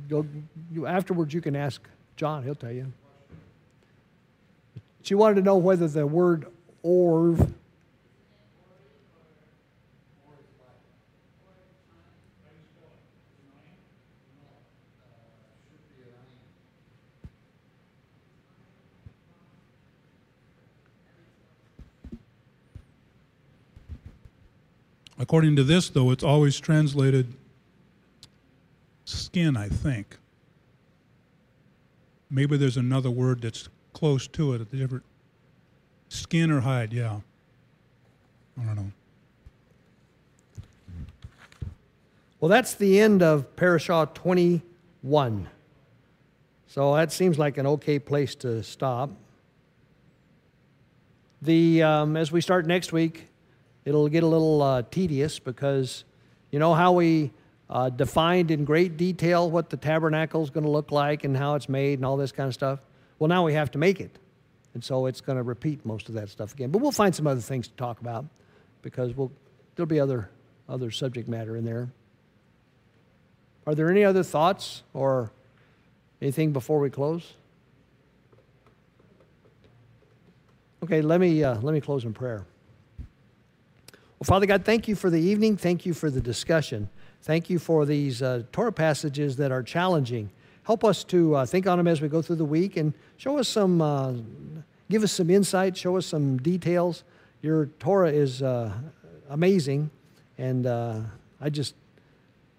You'll, you, afterwards, you can ask John. He'll tell you. She wanted to know whether the word orv. According to this, though, it's always translated skin, I think. Maybe there's another word that's close to it, a different skin or hide, yeah. I don't know. Well, that's the end of Parashah 21. So that seems like an okay place to stop. The um, as we start next week, it'll get a little uh, tedious because you know how we uh, defined in great detail what the tabernacle is going to look like and how it's made and all this kind of stuff. Well, now we have to make it, and so it's going to repeat most of that stuff again. But we'll find some other things to talk about because we'll there'll be other other subject matter in there. Are there any other thoughts or anything before we close? Okay, let me, uh, let me close in prayer. Well, Father God, thank you for the evening. Thank you for the discussion. Thank you for these uh, Torah passages that are challenging. Help us to uh, think on them as we go through the week and show us some, uh, give us some insight, show us some details. Your Torah is uh, amazing, and uh, I just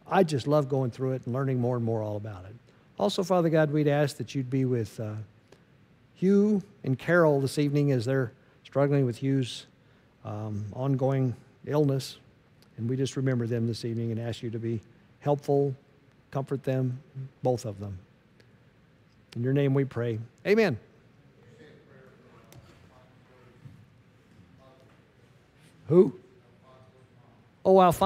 I just love going through it and learning more and more all about it. Also, Father God, we'd ask that you'd be with uh, Hugh and Carol this evening as they're struggling with Hugh's um, ongoing illness. And we just remember them this evening and ask you to be helpful, comfort them, both of them. In your name we pray. Amen. Who? Oh, Alfonso.